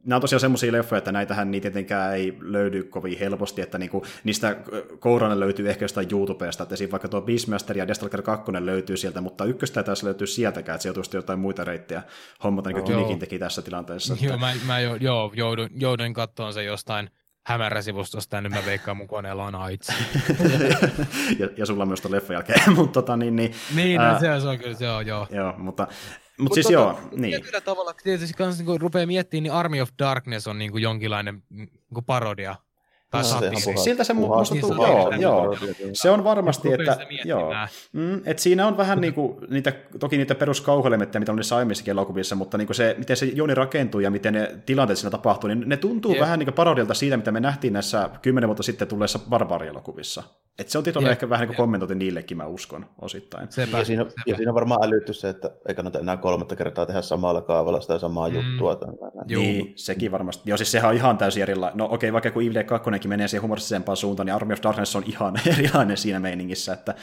nämä on tosiaan semmoisia leffoja, että näitähän niitä tietenkään ei löydy kovin helposti, että niinku, niistä kourana löytyy ehkä jostain YouTubesta, että esim. vaikka tuo Beastmaster ja Destalker 2 löytyy sieltä, mutta ykköstä ei taas löytyy sieltäkään, että joutuisi jotain muita reittejä hommata, niin kuin Tynikin teki tässä tilanteessa. Joo, että... mä, mä jo, joo, joudun, joudun katsomaan se jostain hämäräsivustosta, ja nyt mä veikkaan mun koneella on AIDS. (laughs) ja, ja sulla myös tuon leffan jälkeen, (laughs) mutta tota niin... Niin, niin ää, no, se, on kyllä, joo, joo. Joo, mutta mutta siis tota, joo, niin. Tietyllä tavalla tietysti kans, niin rupeaa miettimään, niin Army of Darkness on niin kuin jonkinlainen niin kuin parodia tai no, Siltä se musta tuntuu, joo, joo. Se on varmasti, että, joo. Mm, et siinä on vähän niinku, niitä, toki niitä peruskauhelemetteja, mitä on niissä aiemmissakin elokuvissa, mutta niinku se, miten se juoni rakentuu ja miten ne tilanteet siinä tapahtuu, niin ne tuntuu yeah. vähän niinku parodialta siitä, mitä me nähtiin näissä kymmenen vuotta sitten tulleissa barbarielokuvissa. Et se on tietysti ehkä vähän niin kommentointi niillekin, mä uskon, osittain. Sepä, ja, siinä, sepä. ja siinä on varmaan älytty se, että ei kannata enää kolmatta kertaa tehdä samalla kaavalla sitä samaa mm. juttua. Niin, sekin varmasti. Joo, siis sehän on ihan täysin erilainen. No okei, okay, vaikka kun Evil 2 menee siihen humoristisempaan suuntaan, niin Army of Darkness on ihan (laughs) erilainen siinä meiningissä. Että,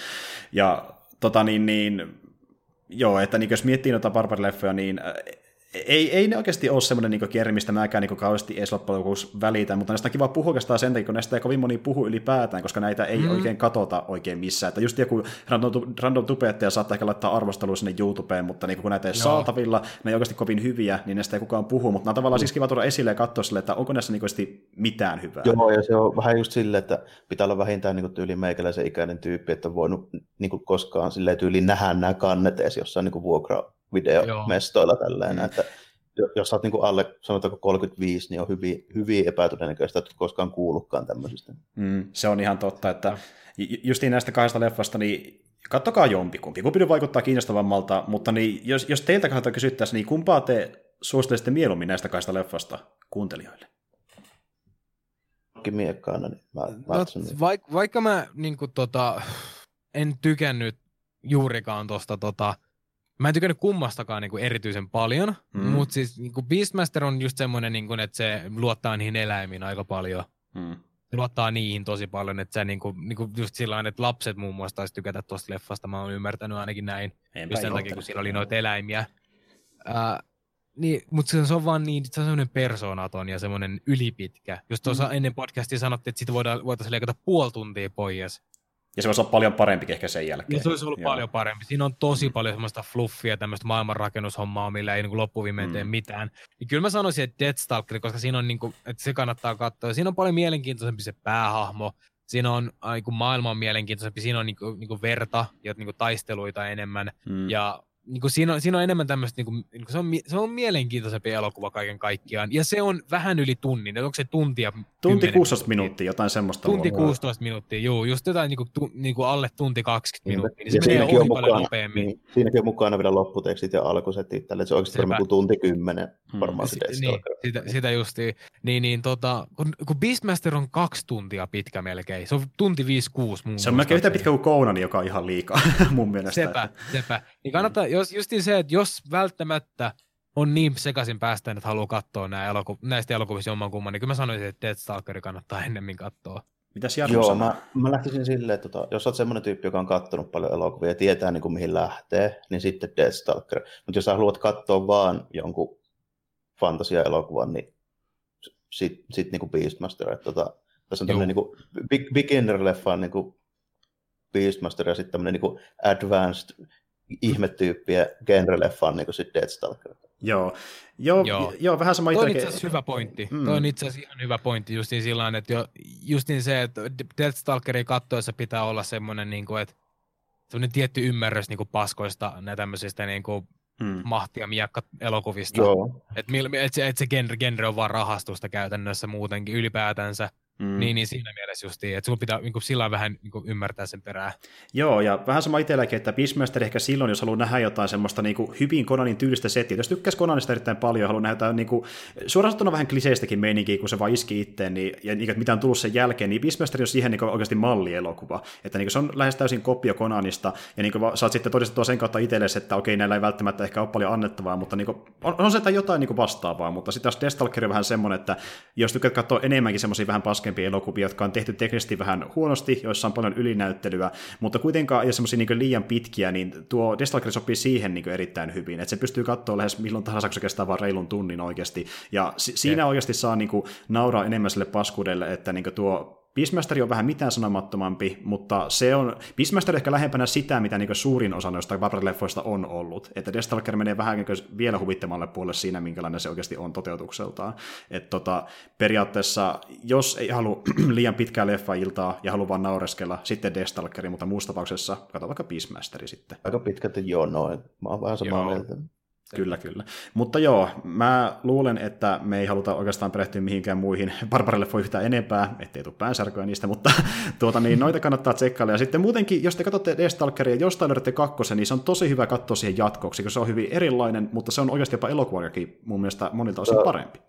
ja tota niin, niin joo, että niin jos miettii noita barbarileffoja, niin ei, ei ne oikeasti ole semmoinen niin kierri, mistä mäkään niin kauheasti edes loppujen lopuksi välitä, mutta näistä on kiva puhua oikeastaan sen takia, kun näistä ei kovin moni puhu ylipäätään, koska näitä ei mm. oikein katota oikein missään. Että just joku random, random tubettaja saattaa ehkä laittaa arvostelua sinne YouTubeen, mutta niin kun näitä ei Joo. saatavilla, ne ei oikeasti kovin hyviä, niin näistä ei kukaan puhu, mutta nämä on tavallaan mm. siis kiva tuoda esille ja katsoa sille, että onko näissä niin mitään hyvää. Joo, ja se on vähän just silleen, että pitää olla vähintään niin tyyli meikäläisen ikäinen tyyppi, että voinut niin koskaan silleen tyyliin nähdä nämä kannet edes jossain niin vuokra videomestoilla tälleen, mm. että jos oot niin alle, sanotaanko 35, niin on hyvin, hyvin epätodennäköistä, että koskaan kuullutkaan tämmöisistä. Mm, se on ihan totta, että justiin näistä kahdesta leffasta, niin kattokaa jompikumpi. Kumpi vaikuttaa kiinnostavammalta, mutta niin, jos, jos teiltä kannattaa kysyttäisiin, niin kumpaa te suosittelisitte mieluummin näistä kahdesta leffasta kuuntelijoille? miekkaana, niin mä, mä no, niin. Vaik, vaikka mä niin kuin, tota, en tykännyt juurikaan tuosta tota, Mä en tykännyt kummastakaan niin kuin erityisen paljon, mm. mutta siis niin kuin Beastmaster on just semmoinen, niin kuin, että se luottaa niihin eläimiin aika paljon. Mm. Se luottaa niihin tosi paljon, että se niin kuin, niin kuin just sillä että lapset muun muassa taisi tykätä tuosta leffasta, mä oon ymmärtänyt ainakin näin. Enpä just sen takia, kun siinä oli noita eläimiä. Uh, niin, mutta se on vaan niin, se on semmoinen persoonaton ja semmoinen ylipitkä. Just tuossa mm. ennen podcastia sanottiin, että voidaan, voitaisiin leikata puoli tuntia pois. Ja se voisi olla paljon parempi ehkä sen jälkeen. Ja se olisi ollut Joo. paljon parempi. Siinä on tosi mm. paljon semmoista fluffia, tämmöistä maailmanrakennushommaa, millä ei niin loppuviimein mm. tee mitään. Ja kyllä mä sanoisin, että Deathstalker, koska siinä on, niin kuin, että se kannattaa katsoa. Siinä on paljon mielenkiintoisempi se päähahmo. Siinä on niin kuin maailman mielenkiintoisempi. Siinä on niin kuin, niin kuin verta ja niin kuin taisteluita enemmän. Mm. Ja niin kuin siinä, on, siinä on enemmän tämmöistä, niin kuin, niin kuin se, on, se on mielenkiintoisempi elokuva kaiken kaikkiaan. Ja se on vähän yli tunnin, onko se tuntia? Tunti 16 minuuttia, jotain semmoista. Tunti 16 minuuttia, joo, just jotain niin kuin, tu, niin kuin alle tunti 20 niin, minuuttia, niin se menee ohi paljon mukaan, nopeammin. Niin, siinäkin on mukana vielä lopputekstit ja alkusetit, tälle se on oikeasti varmaan kuin tunti kymmenen hmm. varmaan se niin, sitä, sitä justiin. Niin, niin tota, kun, kun Beastmaster on kaksi tuntia pitkä melkein, se on tunti 5-6 mun Se on melkein yhtä pitkä kuin Conan, joka on ihan liikaa (laughs) mun mielestä. Sepä, että. sepä. Niin kannattaa, jos, justiin se, että jos välttämättä on niin sekaisin päästä, että haluaa katsoa nää eloku- näistä elokuvista jomman kumman, niin kyllä mä sanoisin, että Deathstalkeri kannattaa ennemmin katsoa. Mitäs Jarmo Joo, mä, mä, lähtisin silleen, että tota, jos olet semmoinen tyyppi, joka on katsonut paljon elokuvia ja tietää niin kuin mihin lähtee, niin sitten Deathstalker. Mutta jos sä haluat katsoa vaan jonkun fantasia-elokuvan, niin sitten sit, niin kuin Beastmaster. Että, tota, tässä on tämmöinen niin beginner-leffa niin kuin Beastmaster ja sitten tämmöinen niin advanced ihmetyyppiä genre-leffaan niin kuin sitten Deathstalker. Joo. Joo, joo. joo, vähän sama Toi on itse asiassa hyvä pointti. Mm. Toi on itse asiassa ihan hyvä pointti justiin sillä että jo, justiin se, että Deathstalkerin kattoessa pitää olla semmoinen, niin kuin, että semmoinen tietty ymmärrys niin kuin paskoista ja tämmöisistä niin kuin, mm. mahtia miekka elokuvista. Että et se, et se genre, genre on vaan rahastusta käytännössä muutenkin ylipäätänsä. Mm. Niin, niin siinä mielessä justiin, että sun pitää niin kuin, sillä vähän niin kuin, ymmärtää sen perää. Joo, ja vähän sama itselläkin, että Beastmaster ehkä silloin, jos haluaa nähdä jotain semmoista niin kuin, hyvin Konanin tyylistä settiä, jos tykkäisi Konanista erittäin paljon, haluaa nähdä jotain niin kuin, suoraan sanottuna vähän kliseistäkin meininkiä, kun se vaan iski itteen, niin, ja niin, mitä on tullut sen jälkeen, niin Beastmaster on siihen niin kuin, oikeasti mallielokuva. Että niin kuin, se on lähes täysin kopio Konanista, ja niin kuin, saat sitten todistettua sen kautta itsellesi, että okei, näillä ei välttämättä ehkä ole paljon annettavaa, mutta niin kuin, on, on se jotain niin kuin vastaavaa, mutta sitten taas Destalker on vähän semmoinen, että jos tykkäät katsoa enemmänkin semmoisia vähän paskempia elokuvia, jotka on tehty teknisesti vähän huonosti, joissa on paljon ylinäyttelyä, mutta kuitenkaan ei ole semmoisia niin liian pitkiä, niin tuo Destalker sopii siihen niin erittäin hyvin, että se pystyy katsoa lähes milloin tahansa, kun se kestää vain reilun tunnin oikeasti, ja si- siinä yeah. oikeasti saa niin kuin, nauraa enemmän sille paskuudelle, että niin tuo Beastmaster on vähän mitään sanomattomampi, mutta se on, Beastmaster on ehkä lähempänä sitä, mitä niin suurin osa noista Barbara-leffoista on ollut. Että Destalker menee vähän niin vielä huvittamalle puolelle siinä, minkälainen se oikeasti on toteutukseltaan. Että tota, periaatteessa, jos ei halua (clears throat) liian pitkää leffa-iltaa ja haluaa vaan naureskella, sitten Destalkeri, mutta muussa tapauksessa katso vaikka Beastmasteri sitten. Aika pitkälti joo, noin. Mä oon vähän samaa mieltä. Kyllä, kyllä. Mutta joo, mä luulen, että me ei haluta oikeastaan perehtyä mihinkään muihin barbarille yhtään enempää, ettei tule päänsärkyä niistä, mutta (laughs) tuota, niin noita kannattaa tsekkailla. Ja sitten muutenkin, jos te katsotte Destalkeria, jostain löydätte kakkosen, niin se on tosi hyvä katsoa siihen jatkoksi, koska se on hyvin erilainen, mutta se on oikeasti jopa elokuvakin mun mielestä monilta osin parempi.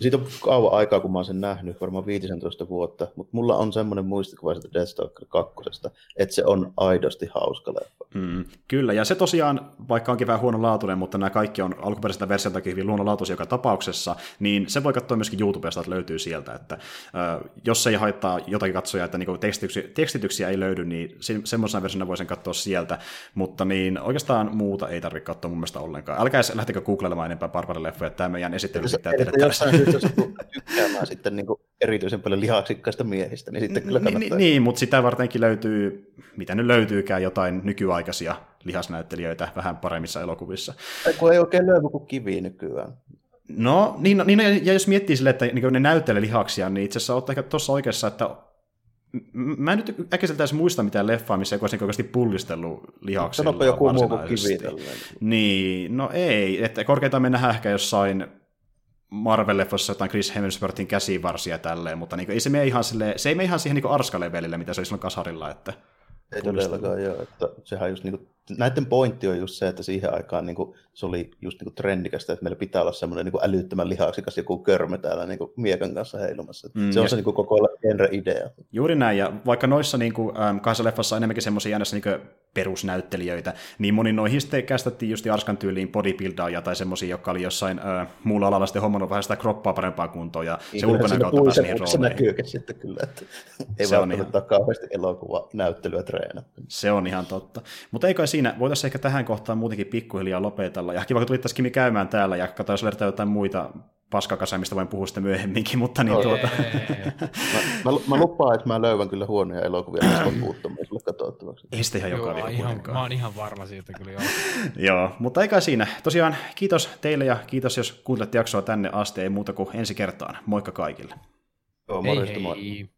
Siitä on kauan aikaa, kun mä oon sen nähnyt, varmaan 15 vuotta, mutta mulla on semmoinen muistikuva siitä Deathstalker 2, että se on aidosti hauska leffa. Mm, kyllä, ja se tosiaan, vaikka onkin vähän huonolaatuinen, mutta nämä kaikki on alkuperäiseltä versioltakin hyvin luonnonlaatuisia joka tapauksessa, niin se voi katsoa myöskin YouTubesta, että löytyy sieltä, että äh, jos ei haittaa jotakin katsoja, että niinku tekstityksiä, tekstityksiä ei löydy, niin se, semmoisena versiona voisin katsoa sieltä, mutta niin oikeastaan muuta ei tarvitse katsoa mun mielestä ollenkaan. Älkää lähtekö googlelemaan enempää barbarileffoja, että tämä meidän esittely pitää tehdä jossain syystä tykkäämään sitten niinku erityisen paljon lihaksikkaista miehistä, niin sitten kyllä kannattaa. Niin, niin, mutta sitä vartenkin löytyy, mitä nyt löytyykään, jotain nykyaikaisia lihasnäyttelijöitä vähän paremmissa elokuvissa. Tai kun ei oikein löydy kuin kivi nykyään. No, niin, niin, ja jos miettii sille, että niin ne näyttelee lihaksia, niin itse asiassa olet ehkä tuossa oikeassa, että Mä en nyt äkkiseltä edes muista mitään leffaa, missä joku olisi oikeasti pullistellut lihaksilla Sanoppa joku muu kuin kivi Niin, no ei. Että korkeintaan me nähdään ehkä jossain Marvel-leffossa jotain Chris Hemsworthin käsivarsia tälleen, mutta niin kuin, ei se mene ihan, sille, se ei mene ihan siihen niin arskalevelille, mitä se oli silloin kasarilla. Että ei todellakaan joo, että sehän just niin kuin, näiden pointti on just se, että siihen aikaan niin kuin, se oli just niin kuin trendikästä, että meillä pitää olla semmoinen niin kuin älyttömän lihaksikas joku körmö täällä niin kuin miekan kanssa heilumassa. Mm, se on ja... se niin kuin, koko genre-idea. Juuri näin, ja vaikka noissa niin kuin, ähm, kahdessa leffassa on enemmänkin semmoisia jäännössä niin perusnäyttelijöitä, niin moni noihin sitten kästettiin just Arskan tyyliin bodybuildaajia tai semmoisia, jotka oli jossain äh, muulla alalla sitten hommannut vähän sitä kroppaa parempaa kuntoon, ja niin, se ulkonäön kautta pääsi niihin rooleihin. Se näkyykin sitten kyllä, että ei se on ihan... kauheasti elokuva näyttelyä treenata. Se on ihan totta. Mutta ei kai siinä, voitaisiin ehkä tähän kohtaan muutenkin pikkuhiljaa lopetella, ja kiva, kun tulit tässä Kimi käymään täällä, ja katsotaan, jos löytää jotain muita paskakasa, mistä voin puhua sitten myöhemminkin, mutta niin no, tuota... mä, mä, mä, lupaan, että mä löydän kyllä huonoja elokuvia, missä on sulle katsottavaksi. Ei sitä ihan joka joo, ihan, Mä oon ihan varma siitä kyllä joo. (laughs) joo, mutta eikä siinä. Tosiaan kiitos teille ja kiitos, jos kuuntelette jaksoa tänne asti, ei muuta kuin ensi kertaan. Moikka kaikille. Joo, hei, hei. moi.